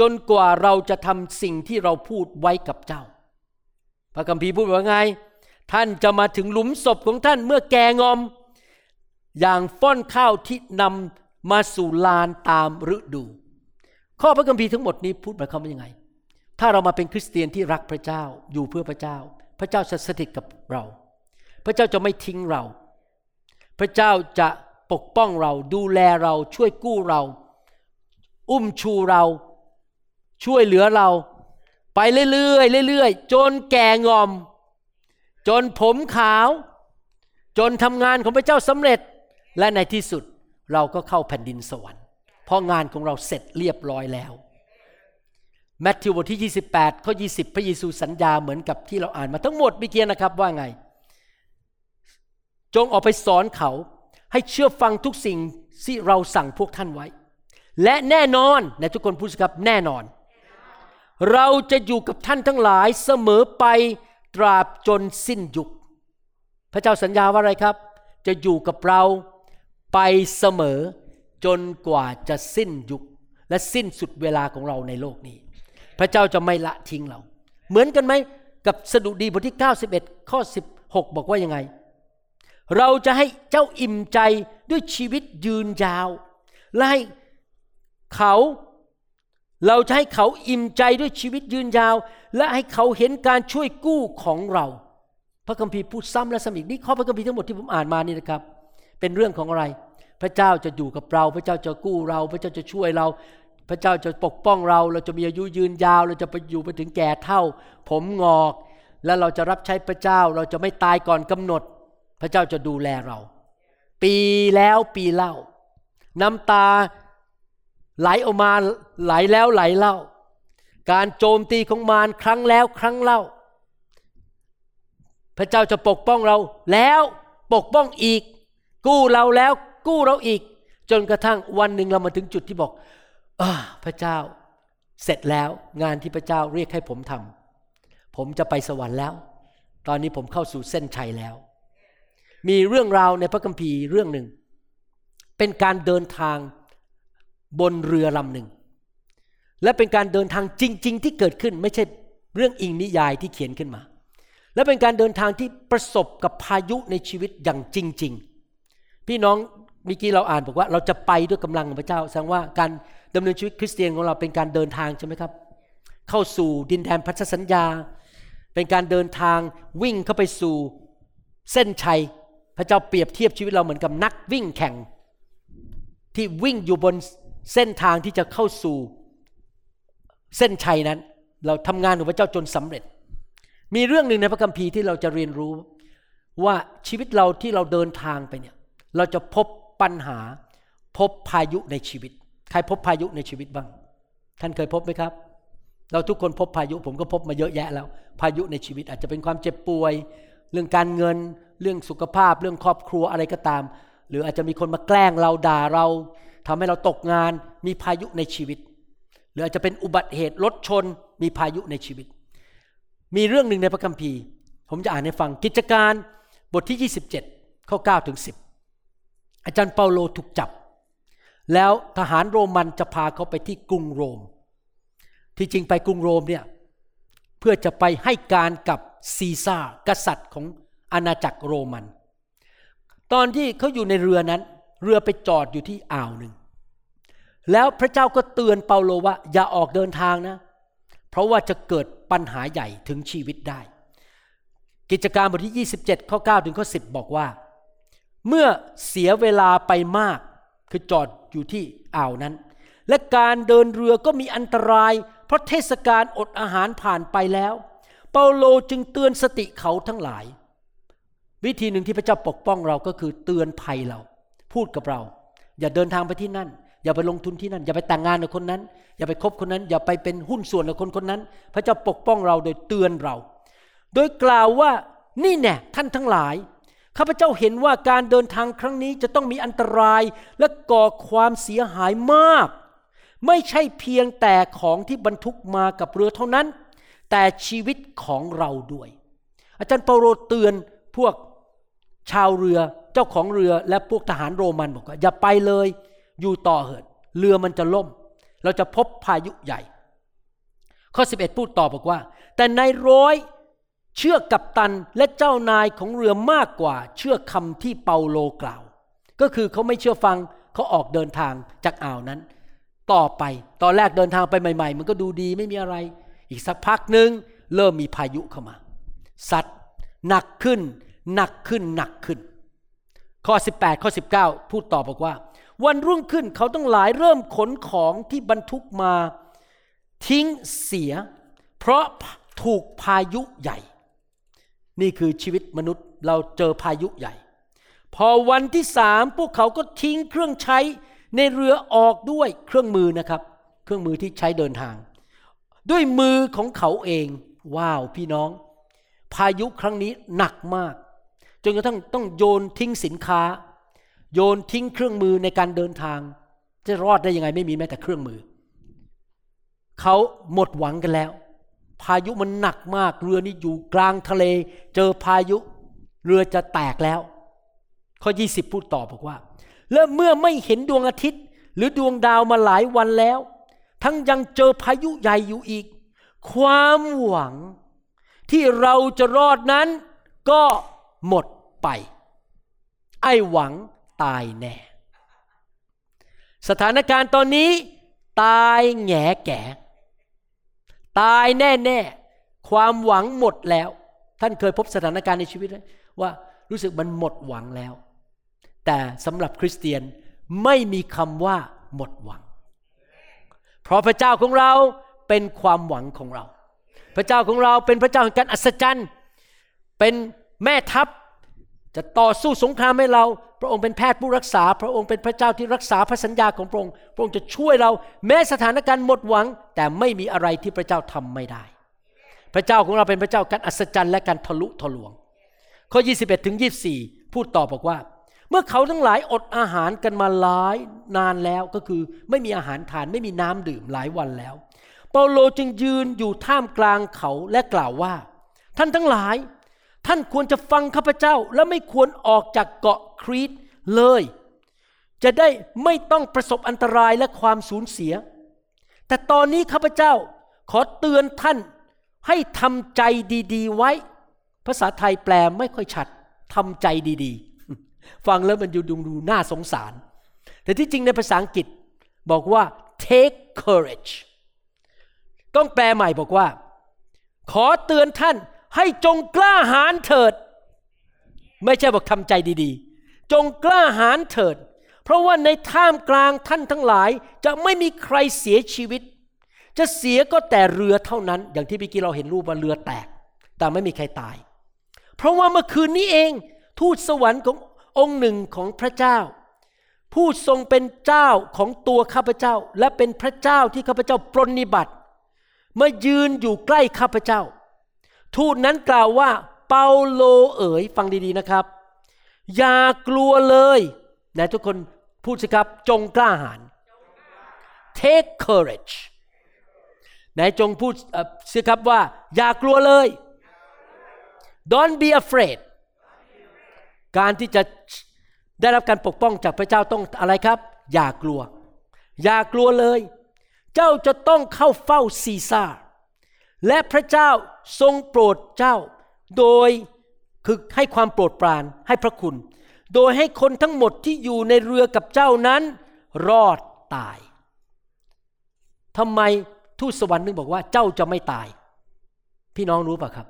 จนกว่าเราจะทำสิ่งที่เราพูดไว้กับเจ้า พระคัมภีร์พูดว่าไง ท่านจะมาถึงหลุมศพของท่านเมื่อแกงอม อย่างฟ้อนข้าวที่นำมาสู่ลานตามฤดู ข้อพระคัมภีร์ทั้งหมดนี้พูดหมายความว่ายังไง ถ้าเรามาเป็นคริสเตียนที่รักพระเจ้าอยู่เพื่อพระเจ้า พระเจ้าจะสถิตกับเรา พระเจ้าจะไม่ทิ้งเรา พระเจ้าจะปกป้องเราดูแลเราช่วยกู้เรา อุ้มชูเรา ช่วยเหลือเรา ไปเรื่อยๆเรื่อยๆจนแก่งอม จนผมขาว จนทำงานของพระเจ้าสำเร็จ และในที่สุดเราก็เข้าแผ่นดินสวรรค์ เพราะงานของเราเสร็จเรียบร้อยแล้วแมทธิวบทที่ 28ข้อ20 พระเยซูสัญญาเหมือนกับที่เราอ่านมาทั้งหมดเมื่อกี้นะครับว่าไง จงออกไปสอนเขาให้เชื่อฟังทุกสิ่งที่เราสั่งพวกท่านไว้ และแน่นอนในทุกคนพูดสิครับแน่นอน เราจะอยู่กับท่านทั้งหลายเสมอไป ตราบจนสิ้นยุค พระเจ้าสัญญาว่าอะไรครับ จะอยู่กับเราไปเสมอจนกว่าจะสิ้นยุค และสิ้นสุดเวลาของเราในโลกนี้ พระเจ้าจะไม่ละทิ้งเรา เหมือนกันไหมกับสดุดีบทที่ 91 ข้อ 16 บอกว่ายังไง เราจะให้เจ้าอิ่มใจด้วยชีวิตยืนยาว และให้เขา เราจะให้เขาอิ่มใจด้วยชีวิตยืนยาว และให้เขาเห็นการช่วยกู้ของเรา พระคัมภีร์พูดซ้ำและซ้ำอีกนี่ข้อพระคัมภีร์ทั้งหมดที่ผมอ่านมานี่นะครับ เป็นเรื่องของอะไร พระเจ้าจะอยู่กับเรา พระเจ้าจะกู้เรา พระเจ้าจะช่วยเรา พระเจ้าจะปกป้องเรา เราจะมีอายุยืนยาว เราจะไปอยู่ไปถึงแก่เท่า ผมงอก และเราจะรับใช้พระเจ้า เราจะไม่ตายก่อนกำหนด พระเจ้าจะดูแลเรา ปีแล้วปีเล่า น้ำตา ไหลออกมาไหลแล้วไหลเล่า การโจมตีของมารครั้งแล้วครั้งเล่า พระเจ้าจะปกป้องเราแล้วปกป้องอีก กู้เราแล้วกู้เราอีก จนกระทั่งวันหนึ่งเรามาถึงจุดที่บอกอพระเจ้าเสร็จแล้วงานที่พระเจ้าเรียกให้ผมทำผมจะไปสวรรค์แล้ว ตอนนี้ผมเข้าสู่เส้นชัยแล้ว มีเรื่องราวในพระคัมภีร์เรื่องหนึ่ง เป็นการเดินทาง บนเรือลำหนึ่ง และเป็นการเดินทางจริง ๆ ที่เกิดขึ้นไม่ใช่เรื่องอิงนิยายที่เขียนขึ้นมา และเป็นการเดินทางที่ประสบกับพายุในชีวิตอย่างจริง ๆ พี่น้องเมื่อกี้เราอ่านบอกว่าเราจะไปด้วยกำลังของพระเจ้าแสดงว่าการดำเนินชีวิตคริสเตียนของเราเป็นการเดินทางใช่ไหมครับ เข้าสู่ดินแดนพันธสัญญา เป็นการเดินทางวิ่งเข้าไปสู่เส้นชัย พระเจ้าเปรียบเทียบชีวิตเราเหมือนกับนักวิ่งแข่ง ที่วิ่งอยู่บน เส้นทางที่จะเข้าสู่เส้นชัยนั้น เราทำงานของพระเจ้าจนสำเร็จ มีเรื่องหนึ่งในพระคัมภีร์ที่เราจะเรียนรู้ว่าชีวิตเราที่เราเดินทางไปเนี่ย เราจะพบปัญหา พบพายุในชีวิต ใครพบพายุในชีวิตบ้าง ท่านเคยพบไหมครับ เราทุกคนพบพายุผมก็พบมาเยอะแยะแล้ว พายุในชีวิตอาจจะเป็นความเจ็บป่วย เรื่องการเงิน เรื่องสุขภาพ เรื่องครอบครัวอะไรก็ตาม หรืออาจจะมีคนมาแกล้งเราด่าเรา ทำให้เราตกงานมีพายุในชีวิต หรืออาจจะเป็นอุบัติเหตุรถชนมีพายุในชีวิต มีเรื่องหนึ่งในพระคัมภีร์ ผมจะอ่านให้ฟังกิจการบทที่ 27ข้อ9ถึง10 อาจารย์เปาโลถูกจับ แล้วทหารโรมันจะพาเขาไปที่กรุงโรม ที่จริงไปกรุงโรมเนี่ยเพื่อจะไปให้การกับซีซ่าร์กษัตริย์ของอาณาจักรโรมัน ตอนที่เขาอยู่ในเรือนั้น เรือไปจอดอยู่ที่อ่าวหนึ่ง แล้วพระเจ้าก็เตือนเปาโลว่า อย่าออกเดินทางนะ เพราะว่าจะเกิดปัญหาใหญ่ถึงชีวิตได้ กิจการบทที่ 27 ข้อ 9 ถึงข้อ 10 บอกว่า เมื่อเสียเวลาไปมาก คือจอดอยู่ที่อ่าวนั้น และการเดินเรือก็มีอันตราย เพราะเทศกาลอดอาหารผ่านไปแล้ว เปาโลจึงเตือนสติเขาทั้งหลาย วิธีหนึ่งที่พระเจ้าปกป้องเราก็คือเตือนภัยเรา พูดกับเรา อย่าเดินทางไปที่นั่น อย่าไปลงทุนที่นั่น อย่าไปแต่งงานกับคนนั้น อย่าไปคบคนนั้น อย่าไปเป็นหุ้นส่วนกับคนคนนั้น พระเจ้าปกป้องเราโดยเตือนเรา โดยกล่าวว่านี่แน่ท่านทั้งหลายข้าพเจ้าเห็นว่าการเดินทางครั้งนี้จะต้องมีอันตรายและก่อความเสียหายมาก ไม่ใช่เพียงแต่ของที่บรรทุกมากับเรือเท่านั้น แต่ชีวิตของเราด้วย อาจารย์เปาโลเตือนพวก ชาวเรือเจ้าของเรือและพวกทหารโรมันบอกว่า อย่าไปเลย อยู่ต่อเถิดเรือมันจะล่ม เราจะพบพายุใหญ่ ข้อ 11 พูดต่อบอกว่า แต่นายร้อยเชื่อกับตันและเจ้านายของเรือมากกว่า เชื่อคำที่เปาโลกล่าว ก็คือเขาไม่เชื่อฟังเขาออกเดินทางจากอ่าวนั้น ต่อไปตอนแรกเดินทางไปใหม่ ๆ มันก็ดูดีไม่มีอะไร อีกสักพักหนึ่งเริ่มมีพายุเข้ามา สัตว์หนักขึ้น หนักขึ้นหนักขึ้น ข้อ 18 ข้อ 19 พูดต่อบอกว่า วันรุ่งขึ้นเขาต้องหลายเริ่มขนของที่บรรทุกมาทิ้งเสีย เพราะถูกพายุใหญ่ นี่คือชีวิตมนุษย์เราเจอพายุใหญ่ พอวันที่สามพวกเขาก็ทิ้งเครื่องใช้ในเรือออกด้วยเครื่องมือนะครับ เครื่องมือที่ใช้เดินทาง ด้วยมือของเขาเอง ว้าวพี่น้อง พายุครั้งนี้หนักมาก จนกระทั่งต้องโยนทิ้งสินค้า โยนทิ้งเครื่องมือในการเดินทาง จะรอดได้ยังไงไม่มีแม้แต่เครื่องมือ เขาหมดหวังกันแล้ว พายุมันหนักมากเรือนี้อยู่กลางทะเล เจอพายุ เรือจะแตกแล้ว ข้อ 20 พูดต่อบอกว่า และเมื่อไม่เห็นดวงอาทิตย์ หรือดวงดาวมาหลายวันแล้ว ทั้งยังเจอพายุใหญ่อยู่อีก ความหวังที่เราจะรอดนั้นก็ หมดไป ไอ้หวังตายแน่ สถานการณ์ตอนนี้ ตายแง่แก่ ตายแน่แน่ความหวังหมดแล้ว ท่านเคยพบสถานการณ์ในชีวิตไหมว่ารู้สึกมันหมดหวังแล้ว แต่สำหรับคริสเตียนไม่มีคำว่าหมดหวัง เพราะพระเจ้าของเราเป็นความหวังของเรา พระเจ้าของเราเป็นพระเจ้าแห่งการอัศจรรย์ เป็น แม่ทัพจะต่อสู้สงครามให้เรา พระองค์เป็นแพทย์ผู้รักษา พระองค์เป็นพระเจ้าที่รักษาพระสัญญาของพระองค์ พระองค์จะช่วยเราแม้สถานการณ์หมดหวัง แต่ไม่มีอะไรที่พระเจ้าทำไม่ได้ พระเจ้าของเราเป็นพระเจ้าการอัศจรรย์และการทะลุทะลวง ข้อ 21ถึง24 พูดต่อบอกว่า เมื่อเขาทั้งหลายอดอาหารกันมาหลายนานแล้วก็คือไม่มีอาหารทานไม่มีน้ำดื่มหลายวันแล้ว เปาโลจึงยืนอยู่ท่ามกลางเขาและกล่าวว่า ท่านทั้งหลาย ท่านควรจะฟังข้าพเจ้าและไม่ควรออกจากเกาะครีตเลย จะได้ไม่ต้องประสบอันตรายและความสูญเสีย แต่ตอนนี้ข้าพเจ้าขอเตือนท่านให้ทำใจดี ๆ ไว้ ภาษาไทยแปลไม่ค่อยชัดทำใจดีๆ ฟังแล้วมันดูดูดูน่าสงสาร แต่ที่จริงในภาษาอังกฤษบอกว่า take courage ต้องแปลใหม่บอกว่า ขอเตือนท่าน ให้จงกล้าหาญเถิด ไม่ใช่บอกทำใจดีๆ จงกล้าหาญเถิด เพราะว่าในท่ามกลางท่านทั้งหลายจะไม่มีใครเสียชีวิต จะเสียก็แต่เรือเท่านั้น อย่างที่เมื่อกี้เราเห็นรูปว่าเรือแตก แต่ไม่มีใครตาย เพราะว่าเมื่อคืนนี้เองทูตสวรรค์ขององค์หนึ่งของพระเจ้า ผู้ทรงเป็นเจ้าของตัวข้าพเจ้า และเป็นพระเจ้าที่ข้าพเจ้าปรนนิบัติมายืนอยู่ใกล้ข้าพเจ้า ทูตนั้นกล่าวว่าเปาโลเอ๋ยฟังดีๆนะครับ อย่ากลัวเลยนะทุกคนพูดสิครับจงกล้าหาญ take courage ไหนจงพูดสิครับว่า อย่ากลัวเลย don't be afraid การที่จะได้รับการปกป้องจากพระเจ้าต้องอะไรครับ อย่ากลัว อย่ากลัวเลย เจ้าจะต้องเข้าเฝ้าซีซ่าร์ และพระเจ้าทรงโปรดเจ้า โดยคือให้ความโปรดปรานให้พระคุณ โดยให้คนทั้งหมดที่อยู่ในเรือกับเจ้านั้น รอดตายทำไมทูตสวรรค์นึงบอกว่าเจ้าจะไม่ตาย พี่น้องรู้ป่ะครับ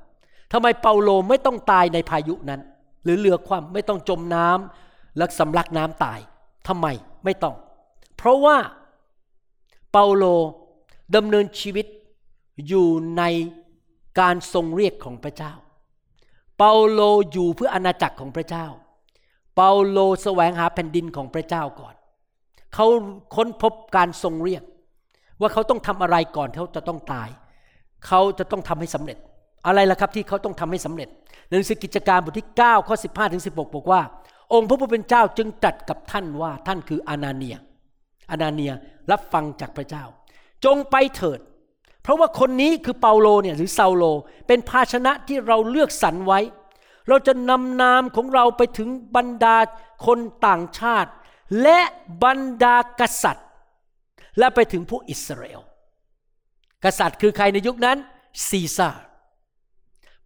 ทำไมเปาโลไม่ต้องตายในพายุนั้น หรือเรือคว่ำไม่ต้องจมน้ำและสำลักน้ำตายทำไมไม่ต้อง เพราะว่าเปาโลดำเนินชีวิต อยู่ในการทรงเรียกของพระเจ้า เปาโลอยู่เพื่ออาณาจักรของพระเจ้า เปาโลแสวงหาแผ่นดินของพระเจ้าก่อน เขาค้นพบการทรงเรียก ว่าเขาต้องทำอะไรก่อนเขาจะต้องตาย เขาจะต้องทำให้สำเร็จ อะไรล่ะครับที่เขาต้องทำให้สำเร็จในหนังสือกิจการบทที่9ข้อ15ถึง16 บอกว่า องค์พระผู้เป็นเจ้าจึงตรัสกับท่านว่าท่านคืออานาเนียอานาเนียรับฟังจากพระเจ้า จงไปเถิด เพราะว่าคนนี้คือเปาโลเนี่ยหรือซาโล เป็นภาชนะที่เราเลือกสรรไว้ เราจะนำนามของเราไปถึงบรรดาคนต่างชาติ และบรรดากษัตริย์ และไปถึงผู้อิสราเอลกษัตริย์คือใครในยุคนั้นซีซ่า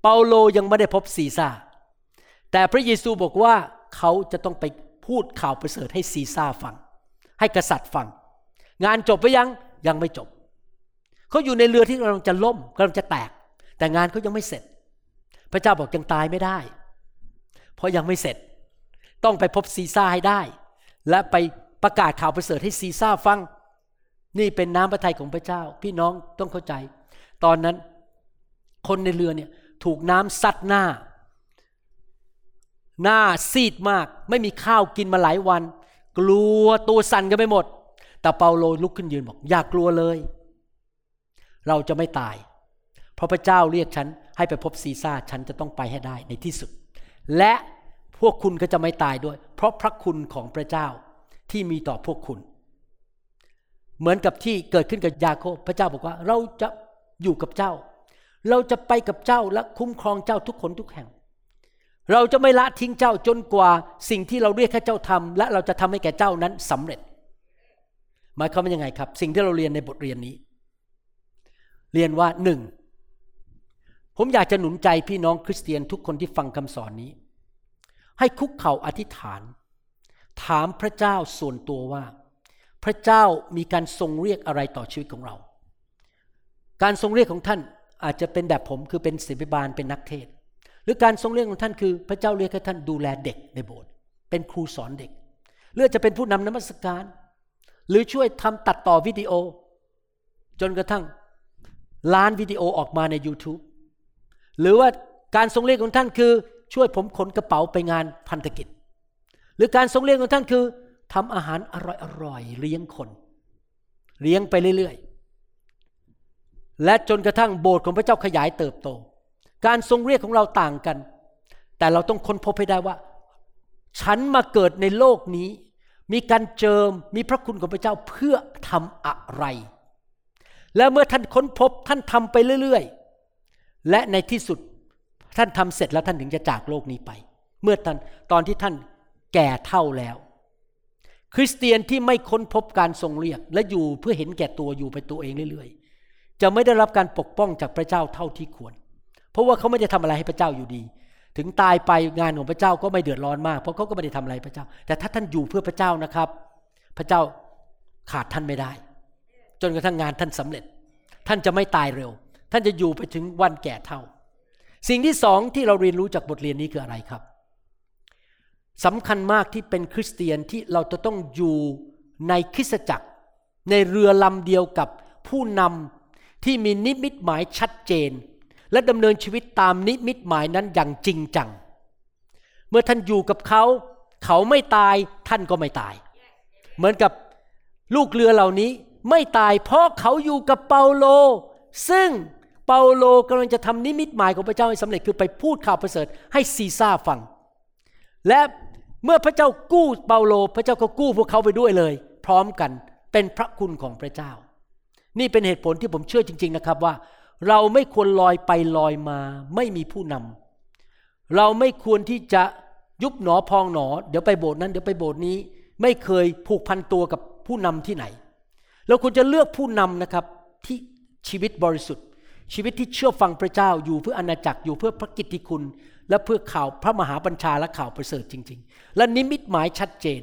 เปาโลยังไม่ได้พบซีซ่าแต่พระเยซูบอกว่าเขาจะต้องไปพูดข่าวประเสริฐให้ซีซ่าฟัง ให้กษัตริย์ฟัง งานจบไปยังยังไม่จบ เขาอยู่ในเรือที่กำลังจะล่มกำลังจะแตก แต่งานเขายังไม่เสร็จ พระเจ้าบอกยังตายไม่ได้ เพราะยังไม่เสร็จ ต้องไปพบซีซ่าให้ได้ และไปประกาศข่าวประเสริฐให้ซีซ่าฟัง นี่เป็นน้ำพระทัยของพระเจ้า พี่น้องต้องเข้าใจ ตอนนั้นคนในเรือเนี่ยถูกน้ำซัดหน้า หน้าซีดมาก ไม่มีข้าวกินมาหลายวัน กลัวตัวสั่นกันไปหมด แต่เปาโลลุกขึ้นยืนบอก อย่ากลัวเลย เราจะไม่ตาย เพราะพระเจ้าเรียกฉันให้ไปพบซีซ่าฉันจะต้องไปให้ได้ในที่สุด และพวกคุณก็จะไม่ตายด้วย เพราะพระคุณของพระเจ้าที่มีต่อพวกคุณ เหมือนกับที่เกิดขึ้นกับยาโคบพระเจ้าบอกว่า เราจะอยู่กับเจ้า เราจะไปกับเจ้าและคุ้มครองเจ้าทุกคนทุกแห่ง เราจะไม่ละทิ้งเจ้าจนกว่าสิ่งที่เราเรียกให้เจ้าทำและเราจะทำให้แก่เจ้านั้นสำเร็จ หมายความว่ายังไงครับ สิ่งที่เราเรียนในบทเรียนนี้ เรียนว่าหนึ่งผมอยากจะหนุนใจพี่น้องคริสเตียนทุกคนที่ฟังคำสอนนี้ ให้คุกเข่าอธิษฐาน ถามพระเจ้าส่วนตัวว่า พระเจ้ามีการทรงเรียกอะไรต่อชีวิตของเรา การทรงเรียกของท่านอาจจะเป็นแบบผมคือเป็นศิบิบาลเป็นนักเทศ หรือการทรงเรียกของท่านคือพระเจ้าเรียกให้ท่านดูแลเด็กในโบสถ์เป็นครูสอนเด็ก หรือจะเป็นผู้นำนมัสการ หรือช่วยทำตัดต่อวิดีโอ จนกระทั่ง ล้านวิดีโอออกมาใน YouTube หรือว่าการทรงเรียกของท่านคือ ช่วยผมขนกระเป๋าไปงานพันธกิจ หรือการทรงเลี้ยงของท่านคือทำอาหารอร่อยๆเลี้ยงคน เลี้ยงไปเรื่อยๆ และจนกระทั่งโบสถ์ของพระเจ้าขยายเติบโต การทรงเรียกของเราต่างกัน แต่เราต้องค้นพบให้ได้ว่า ฉันมาเกิดในโลกนี้ มีการเจิมมีพระคุณของพระเจ้าเพื่อทำอะไร และเมื่อท่านค้นพบท่านทำไปเรื่อยๆ และในที่สุดท่านทำเสร็จแล้วท่านถึงจะจากโลกนี้ไป เมื่อตอนตอนที่ท่านแก่เท่าแล้ว คริสเตียนที่ไม่ค้นพบการทรงเรียก และอยู่เพื่อเห็นแก่ตัวอยู่ไปตัวเองเรื่อยๆ จะไม่ได้รับการปกป้องจากพระเจ้าเท่าที่ควร เพราะว่าเขาไม่ได้ทำอะไรให้พระเจ้าอยู่ดี ถึงตายไปงานของพระเจ้าก็ไม่เดือดร้อนมาก เพราะเขาก็ไม่ได้ทำอะไรพระเจ้า แต่ถ้าท่านอยู่เพื่อพระเจ้านะครับ พระเจ้าขาดท่านไม่ได้ จนกระทั่งงานท่านสำเร็จ ท่านจะไม่ตายเร็ว ท่านจะอยู่ไปถึงวันแก่เท่า สิ่งที่สองที่เราเรียนรู้จากบทเรียนนี้คืออะไรครับสำคัญมากที่เป็นคริสเตียนที่เราจะต้องอยู่ในคริสตจักร ในเรือลำเดียวกับผู้นำที่มีนิมิตหมายชัดเจน และดำเนินชีวิตตามนิมิตหมายนั้นอย่างจริงจัง เมื่อท่านอยู่กับเขา เขาไม่ตายท่านก็ไม่ตาย เหมือนกับลูกเรือเหล่านี้ ไม่ตายเพราะเขาอยู่กับเปาโล ซึ่งเปาโลกำลังจะทำนิมิตหมายของพระเจ้าให้สำเร็จคือไปพูดข่าวประเสริฐให้ซีซ่าฟัง และเมื่อพระเจ้ากู้เปาโล พระเจ้าก็กู้พวกเขาไปด้วยเลย พร้อมกันเป็นพระคุณของพระเจ้า นี่เป็นเหตุผลที่ผมเชื่อจริง ๆนะครับว่า เราไม่ควรลอยไปลอยมา ไม่มีผู้นำเราไม่ควรที่จะยุบหนอพองหนอ เดี๋ยวไปโบสถ์นั้นเดี๋ยวไปโบสถ์นี้ ไม่เคยผูกพันตัวกับผู้นำที่ไหน เราควรจะเลือกผู้นำนะครับที่ชีวิตบริสุทธิ์ ชีวิตที่เชื่อฟังพระเจ้าอยู่เพื่ออาณาจักรอยู่เพื่อพระกิตติคุณ และเพื่อข่าวพระมหาบัญชาและข่าวประเสริฐจริง ๆ และนิมิตหมายชัดเจน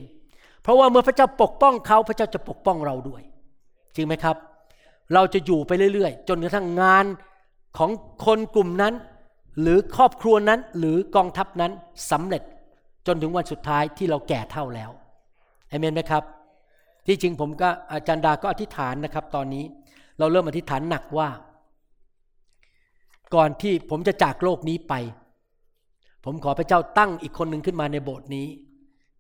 เพราะว่าเมื่อพระเจ้าปกป้องเขาพระเจ้าจะปกป้องเราด้วย จริงไหมครับ เราจะอยู่ไปเรื่อยๆ จนกระทั่งงานของคนกลุ่มนั้น หรือครอบครัวนั้นหรือกองทัพนั้นสำเร็จจนถึงวันสุดท้ายที่เราแก่เท่าแล้วเอเมนไหมครับ ที่จริงผมก็อาจารย์ดาก็อธิษฐานนะครับ ตอนนี้เราเริ่มอธิษฐานหนักว่า ก่อนที่ผมจะจากโลกนี้ไป ผมขอพระเจ้าตั้งอีกคนหนึ่งขึ้นมาในโบสถ์นี้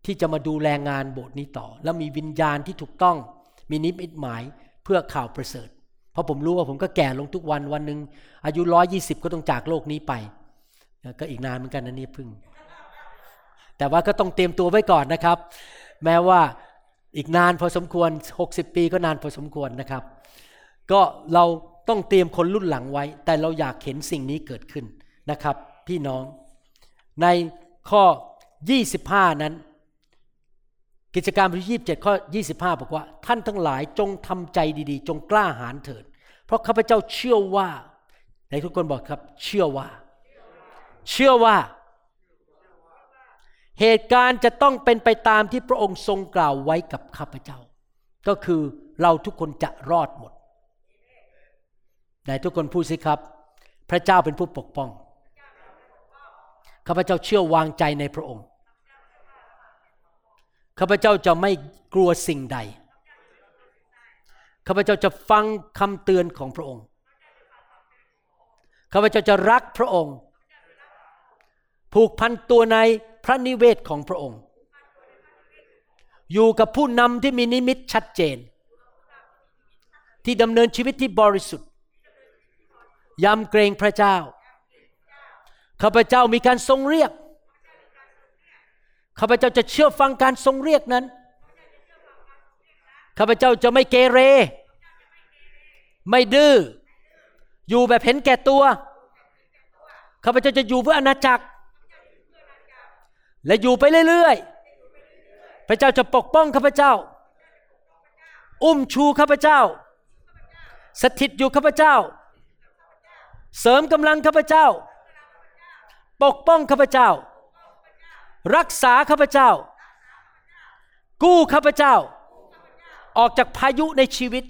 ที่จะมาดูแลงานโบสถ์นี้ต่อ แล้วมีวิญญาณที่ถูกต้องมีนิมิตหมายเพื่อข่าวประเสริฐ เพราะผมรู้ว่าผมก็แก่ลงทุกวันวันหนึ่งอายุร้อยี่สิบก็ต้องจากโลกนี้ไป ก็อีกนานเหมือนกันนะนี่พึ่ง แต่ว่าก็ต้องเตรียมตัวไว้ก่อนนะครับ แม้ว่า อีกนานพอสมควร 60 ปีก็นานพอสมควรนะครับ ก็เราต้องเตรียมคนรุ่นหลังไว้ แต่เราอยากเห็นสิ่งนี้เกิดขึ้นนะครับ พี่น้อง ในข้อ 25 นั้น กิจการบทที่27 ข้อ 25 บอกว่า ท่านทั้งหลายจงทำใจดีๆ จงกล้าหาญเถิด เพราะข้าพเจ้าเชื่อว่าในทุกคนบอกครับ เชื่อว่า เชื่อว่า เหตุการณ์จะต้องเป็นไปตามที่พระองค์ทรงกล่าวไว้กับข้าพเจ้า ก็คือเราทุกคนจะรอดหมดไหนทุกคนพูดสิครับ พระเจ้าเป็นผู้ปกป้องข้าพเจ้าเชื่อวางใจในพระองค์ข้าพเจ้าจะไม่กลัวสิ่งใดข้าพเจ้าจะฟังคำเตือนของพระองค์ข้าพเจ้าจะรักพระองค์ ผูกพันตัวใน ระนิเวศของพระองค์ อยู่กับผู้นำที่มีนิมิตชัดเจน ที่ดำเนินชีวิตที่บริสุทธิ์ยำเกรงพระเจ้าข้าพเจ้ามีการทรงเรียกข้าพเจ้าจะเชื่อฟังการทรงเรียกนั้นข้าพเจ้าจะไม่เกเร ไม่ดื้ออยู่แบบเห็นแก่ตัวข้าพเจ้าจะอยู่เพื่ออาณาจักร และอยู่ไปเรื่อยๆ พระเจ้าจะปกป้องข้าพเจ้า อุ้มชูข้าพเจ้า สถิตอยู่ข้าพเจ้า เสริมกำลังข้าพเจ้า ปกป้องข้าพเจ้า รักษาข้าพเจ้า กู้ข้าพเจ้า ออกจากพายุในชีวิต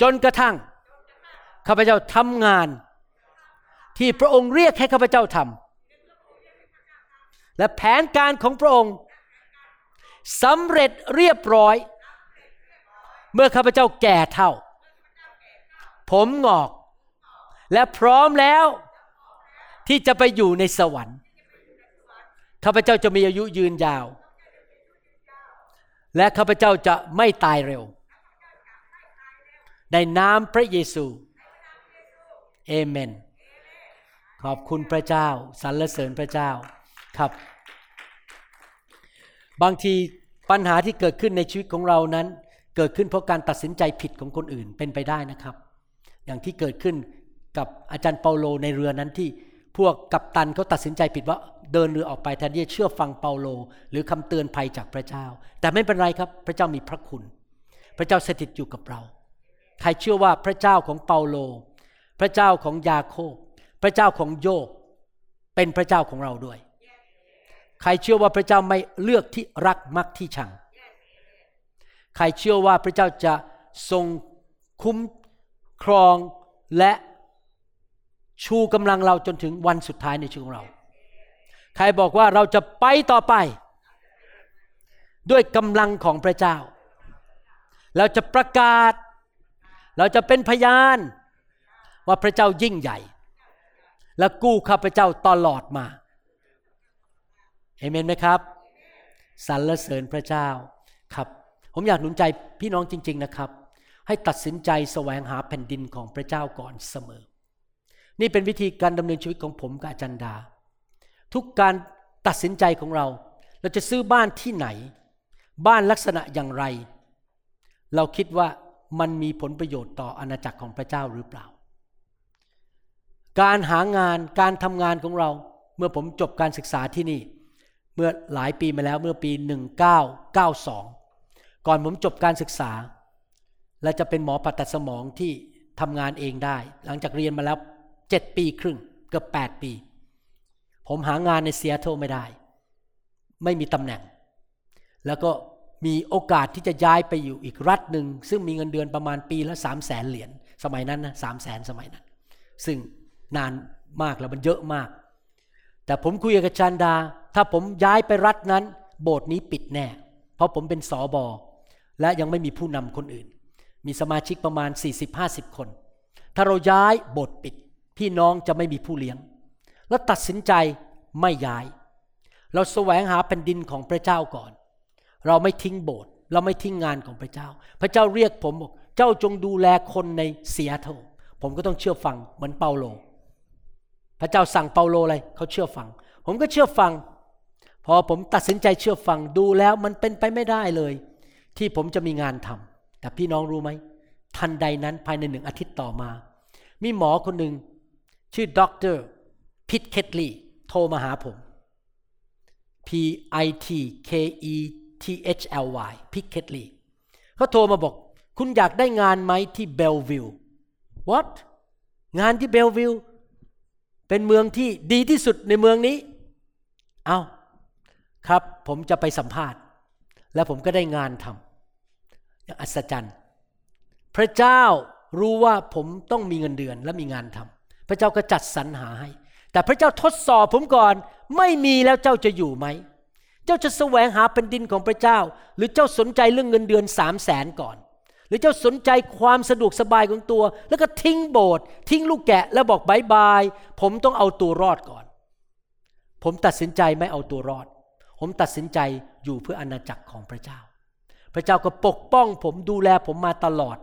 จนกระทั่งข้าพเจ้าทำงาน ที่พระองค์เรียกให้ข้าพเจ้าทำ และแผนการของพระองค์สำเร็จเรียบร้อย เมื่อข้าพเจ้าแก่เท่า ผมงอก และพร้อมแล้วที่จะไปอยู่ในสวรรค์ข้าพเจ้าจะมีอายุยืนยาว และข้าพเจ้าจะไม่ตายเร็ว ในนามพระเยซูเอเมน ขอบคุณพระเจ้าสรรเสริญพระเจ้า ครับ บางทีปัญหาที่เกิดขึ้นในชีวิตของเรานั้น เกิดขึ้นเพราะการตัดสินใจผิดของคนอื่นเป็นไปได้นะครับ อย่างที่เกิดขึ้นกับอาจารย์เปาโลในเรือนั้นที่พวกกัปตันเขาตัดสินใจผิดว่าเดินเรือออกไปแทนที่จะเชื่อฟังเปาโล หรือคำเตือนภัยจากพระเจ้า แต่ไม่เป็นไรครับ พระเจ้ามีพระคุณ พระเจ้าสถิตอยู่กับเรา ใครเชื่อว่าพระเจ้าของเปาโล พระเจ้าของยาโคบพระเจ้าของโยบเป็นพระเจ้าของเราด้วย ครเชื่อว่าพระเจ้าไม่เลือกที่รักมักที่ชัง ใครเชื่อว่าพระเจ้าจะทรงคุ้มครองและชูกำลังเราจนถึงวันสุดท้ายในชีวิตของเรา ใครบอกว่าเราจะไปต่อไป ด้วยกำลังของพระเจ้า เราจะประกาศ เราจะเป็นพยาน ว่าพระเจ้ายิ่งใหญ่ และกู้ข้าพเจ้าตลอดมา เอเมนไหมครับสรรเสริญพระเจ้าครับ ผมอยากหนุนใจพี่น้องจริง ๆนะครับ ให้ตัดสินใจแสวงหาแผ่นดินของพระเจ้าก่อนเสมอ นี่เป็นวิธีการดำเนินชีวิตของผมกับอาจารย์ดา ทุกการตัดสินใจของเรา เราจะซื้อบ้านที่ไหน บ้านลักษณะอย่างไร เราคิดว่ามันมีผลประโยชน์ต่ออาณาจักรของพระเจ้าหรือเปล่า การหางานการทำงานของเราเมื่อผมจบการศึกษาที่นี่ เมื่อหลายปีมาแล้วเมื่อปี 1992 ก่อนผมจบการศึกษา และจะเป็นหมอผ่าตัดสมองที่ทำงานเองได้ หลังจากเรียนมาแล้วเจ็ดปีครึ่งเกือบแปดปี ผมหางานในเซียโตรไม่ได้ ไม่มีตำแหน่ง แล้วก็มีโอกาสที่จะย้ายไปอยู่อีกรัฐหนึ่ง ซึ่งมีเงินเดือนประมาณปีละสามแสนเหรียญสมัยนั้นนะสามแสนสมัยนั้น ซึ่งนานมากแล้วมันเยอะมาก แต่ผมคุยกับชันดา ถ้าผมย้ายไปรัฐนั้น โบสถ์นี้ปิดแน่ เพราะผมเป็นสอบอและยังไม่มีผู้นำคนอื่น มีสมาชิกประมาณ 40-50 คน ถ้าเราย้ายโบสถ์ปิด พี่น้องจะไม่มีผู้เลี้ยง แล้วตัดสินใจไม่ย้าย เราแสวงหาแผ่นดินของพระเจ้าก่อน เราไม่ทิ้งโบสถ์เราไม่ทิ้งงานของพระเจ้า พระเจ้าเรียกผมบอกเจ้าจงดูแลคนในเซียโตรผมก็ต้องเชื่อฟังเหมือนเปาโล พระเจ้าสั่งเปาโลอะไรเขาเชื่อฟัง ผมก็เชื่อฟัง พอผมตัดสินใจเชื่อฟังดูแล้วมันเป็นไปไม่ได้เลย ที่ผมจะมีงานทำแต่พี่น้องรู้ไหมทันใดนั้นภายในหนึ่งอาทิตย์ต่อมา มีหมอคนหนึ่งชื่อด็อกเตอร์พิทเคทลีโทรมาหาผม P I T K E T H L Y พิทเคทลีเขาโทรมาบอก คุณอยากได้งานไหมที่เบลวิล What งานที่เบลวิล เป็นเมืองที่ดีที่สุดในเมืองนี้ เอาครับ ผมจะไปสัมภาษณ์ แล้วผมก็ได้งานทำอย่างอัศจรรย์ พระเจ้ารู้ว่าผมต้องมีเงินเดือนและมีงานทำพระเจ้าก็จัดสรรหาให้ แต่พระเจ้าทดสอบผมก่อน ไม่มีแล้วเจ้าจะอยู่ไหม เจ้าจะแสวงหาเป็นดินของพระเจ้า หรือเจ้าสนใจเรื่องเงินเดือนสามแสนก่อน หรือเจ้าสนใจความสะดวกสบายของตัว แล้วก็ทิ้งโบสถ์ทิ้งลูกแกะแล้วบอกบายบาย ผมต้องเอาตัวรอดก่อน ผมตัดสินใจไม่เอาตัวรอด ผมตัดสินใจอยู่เพื่ออาณาจักรของพระเจ้า พระเจ้าก็ปกป้องผมดูแลผมมาตลอด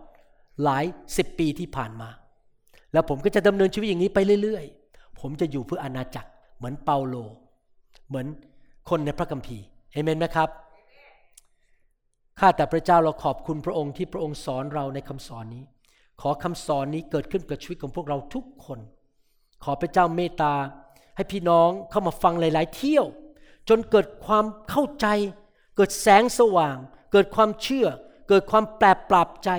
หลายสิบปีที่ผ่านมา แล้วผมก็จะดำเนินชีวิตอย่างนี้ไปเรื่อยๆ ผมจะอยู่เพื่ออาณาจักรเหมือนเปาโล เหมือนคนในพระคัมภีร์เอเมนไหมครับ ข้าแต่พระเจ้าเราขอบคุณพระองค์ที่พระองค์สอนเราในคำสอนนี้ ขอคำสอนนี้เกิดขึ้นกับชีวิตของพวกเราทุกคน ขอพระเจ้าเมตตาให้พี่น้องเข้ามาฟังหลาย ๆ เที่ยว จนเกิดความเข้าใจ เกิดแสงสว่าง เกิดความเชื่อ เกิดความแปลปรับใจ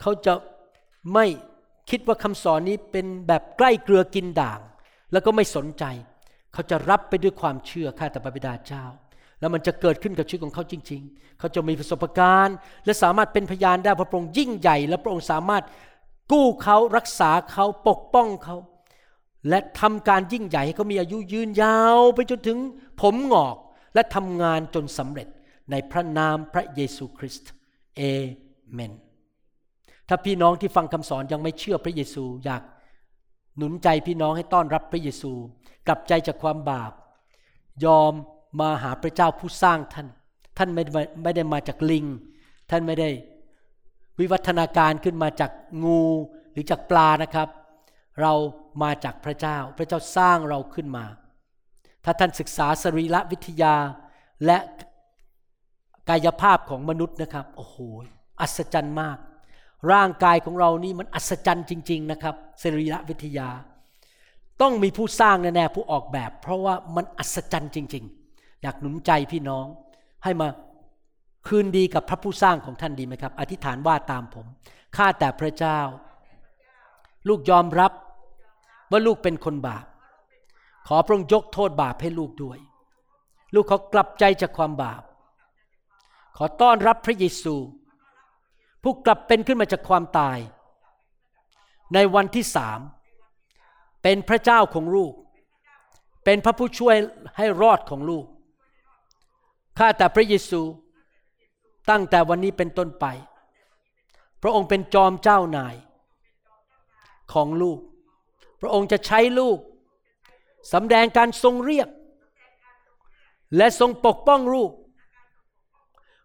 เขาจะไม่คิดว่าคำสอนนี้เป็นแบบใกล้เกลือกินด่าง แล้วก็ไม่สนใจ เขาจะรับไปด้วยความเชื่อข้าแต่พระบิดาเจ้า แล้วมันจะเกิดขึ้นกับชีวิตของเขาจริง ๆ เขาจะมีประสบการณ์ และสามารถเป็นพยานได้พระองค์ยิ่งใหญ่ และพระองค์สามารถกู้เขารักษาเขาปกป้องเขา และทำการยิ่งใหญ่ให้เขามีอายุยืนยาวไปจนถึงผมหงอก และทำงานจนสำเร็จในพระนามพระเยซูคริสต์เอเมน ถ้าพี่น้องที่ฟังคำสอนยังไม่เชื่อพระเยซูอยากหนุนใจพี่น้องให้ต้อนรับพระเยซู กลับใจจากความบาป ยอม มาหาพระเจ้าผู้สร้างท่าน ท่านไม่ได้ไม่ได้มาจากลิง ท่านไม่ได้วิวัฒนาการขึ้นมาจากงูหรือจากปลานะครับ เรามาจากพระเจ้า พระเจ้าสร้างเราขึ้นมา ถ้าท่านศึกษาสรีระวิทยาและกายภาพของมนุษย์นะครับ โอ้โห อัศจรรย์มาก ร่างกายของเรานี่มันอัศจรรย์จริง ๆ นะครับสรีระวิทยา ต้องมีผู้สร้างแน่ๆผู้ออกแบบ เพราะว่ามันอัศจรรย์จริง ๆ อยากหนุนใจพี่น้อง ให้มาคืนดีกับพระผู้สร้างของท่านดีไหมครับ อธิษฐานว่าตามผมข้าแต่พระเจ้า ลูกยอมรับว่าลูกเป็นคนบาป ขอพระองค์ยกโทษบาปให้ลูกด้วย ลูกขอกลับใจจากความบาป ขอต้อนรับพระเยซู ผู้กลับเป็นขึ้นมาจากความตาย ในวันที่สามเป็นพระเจ้าของลูก เป็นพระผู้ช่วยให้รอดของลูก ข้าแต่พระเยซูตั้งแต่วันนี้เป็นต้นไป พระองค์เป็นจอมเจ้านายของลูก พระองค์จะใช้ลูกสำแดงการทรงเรียก และทรงปกป้องลูก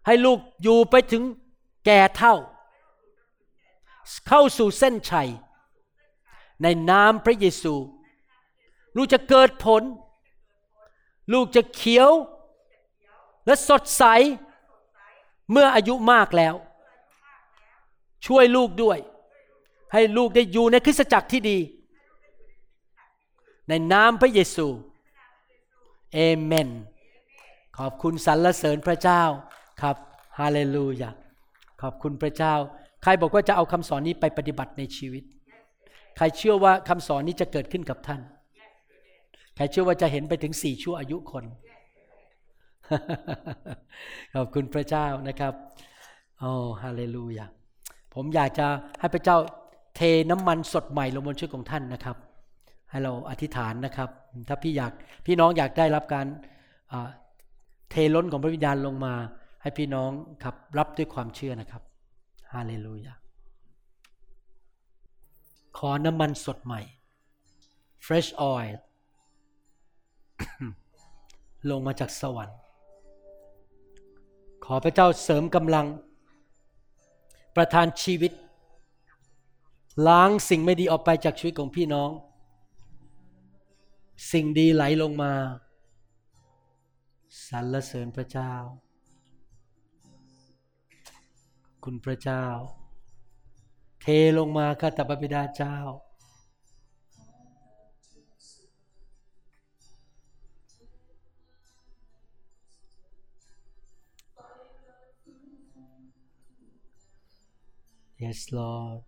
ให้ลูกอยู่ไปถึงแก่เท่า เข้าสู่เส้นชัย ในนามพระเยซู ลูกจะเกิดผล ลูกจะเขียว และสดใสเมื่ออายุมากแล้ว ช่วยลูกด้วย ให้ลูกได้อยู่ในคริสตจักรที่ดี ในนามพระเยซูเอเมน ขอบคุณสรรเสริญพระเจ้าครับฮาเลลูยาขอบคุณพระเจ้า ใครบอกว่าจะเอาคำสอนนี้ไปปฏิบัติในชีวิต ใครเชื่อว่าคำสอนนี้จะเกิดขึ้นกับท่าน ใครเชื่อว่าจะเห็นไปถึงสี่ชั่วอายุคน ขอบคุณพระเจ้านะครับโอ้ฮาเลลูยาผมอยากจะให้พระเจ้าเทน้ำมันสดใหม่ลงบนชีวิตของท่านนะครับ ให้เราอธิษฐานนะครับ ถ้าพี่อยากพี่น้องอยากได้รับการเทล้นของพระวิญญาณลงมา ให้พี่น้องครับรับด้วยความเชื่อนะครับฮาเลลูยาขอน้ำมันสดใหม่ fresh oil ลงมาจากสวรรค์ อพระเจ้าเสริมกำลัง ประทานชีวิต ล้างสิ่งไม่ดีออกไปจากชีวิตของพี่น้อง สิ่งดีไหลลงมาสรรเสริญพระเจ้า คุณพระเจ้า เทลงมาข้าแต่พระบิดาเจ้า Yes Lord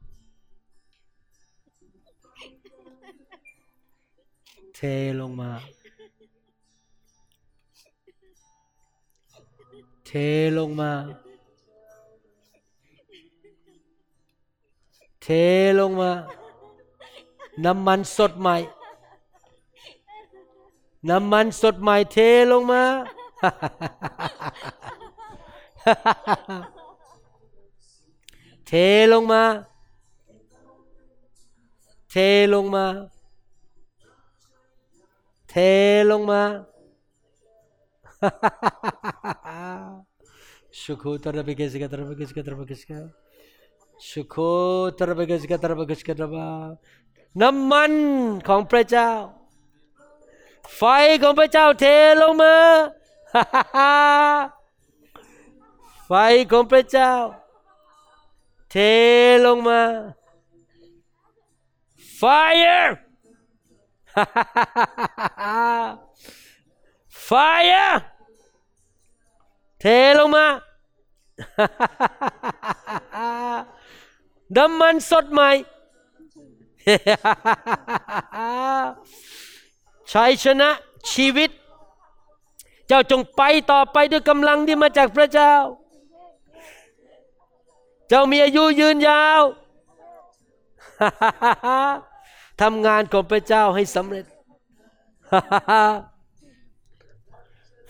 เทลงมา เทลงมา เทลงมา น้ำมันสดใหม่ น้ำมันสดใหม่เทลงมา ลงมา เทลงมา เทลงมาชุคุตระเบกิสกตระเบกิสกตระเบกิสกชุคุตระเบกิสกตระเบกิสกตระบาน้ำมันของพระเจ้า ไฟของพระเจ้าเทลงมาไฟของพระเจ้า เทลงมา fire fire เทลงมา น้ำมันสดใหม่ ชัยชนะชีวิต เจ้าจงไปต่อไปด้วยกำลังที่มาจากพระเจ้า เจ้ามีอายุยืนยาวทำงานของพระเจ้าให้สำเร็จ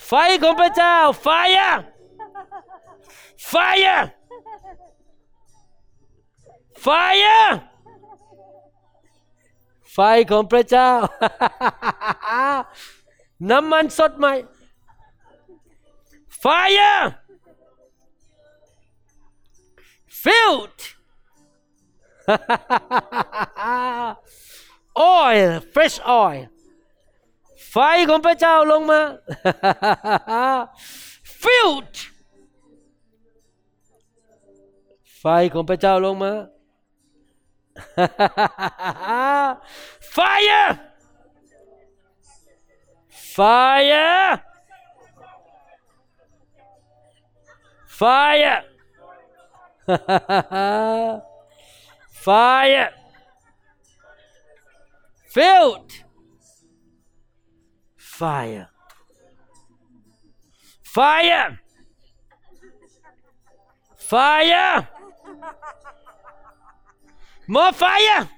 ไฟของพระเจ้า fire fire fire ไฟของพระเจ้า น้ำมันสดใหม่ Fire filled oil fresh oil ไฟของพระเจ้าลงมา filled ไฟของพระเจ้าลงมา fire fire fire fire. Filled fire. Fire. Fire. More fire.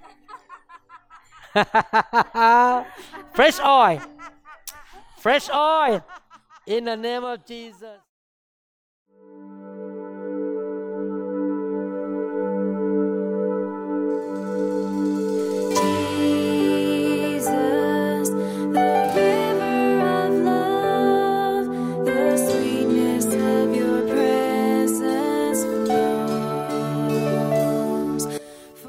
Fresh oil. Fresh oil. In the name of Jesus 'Jesus,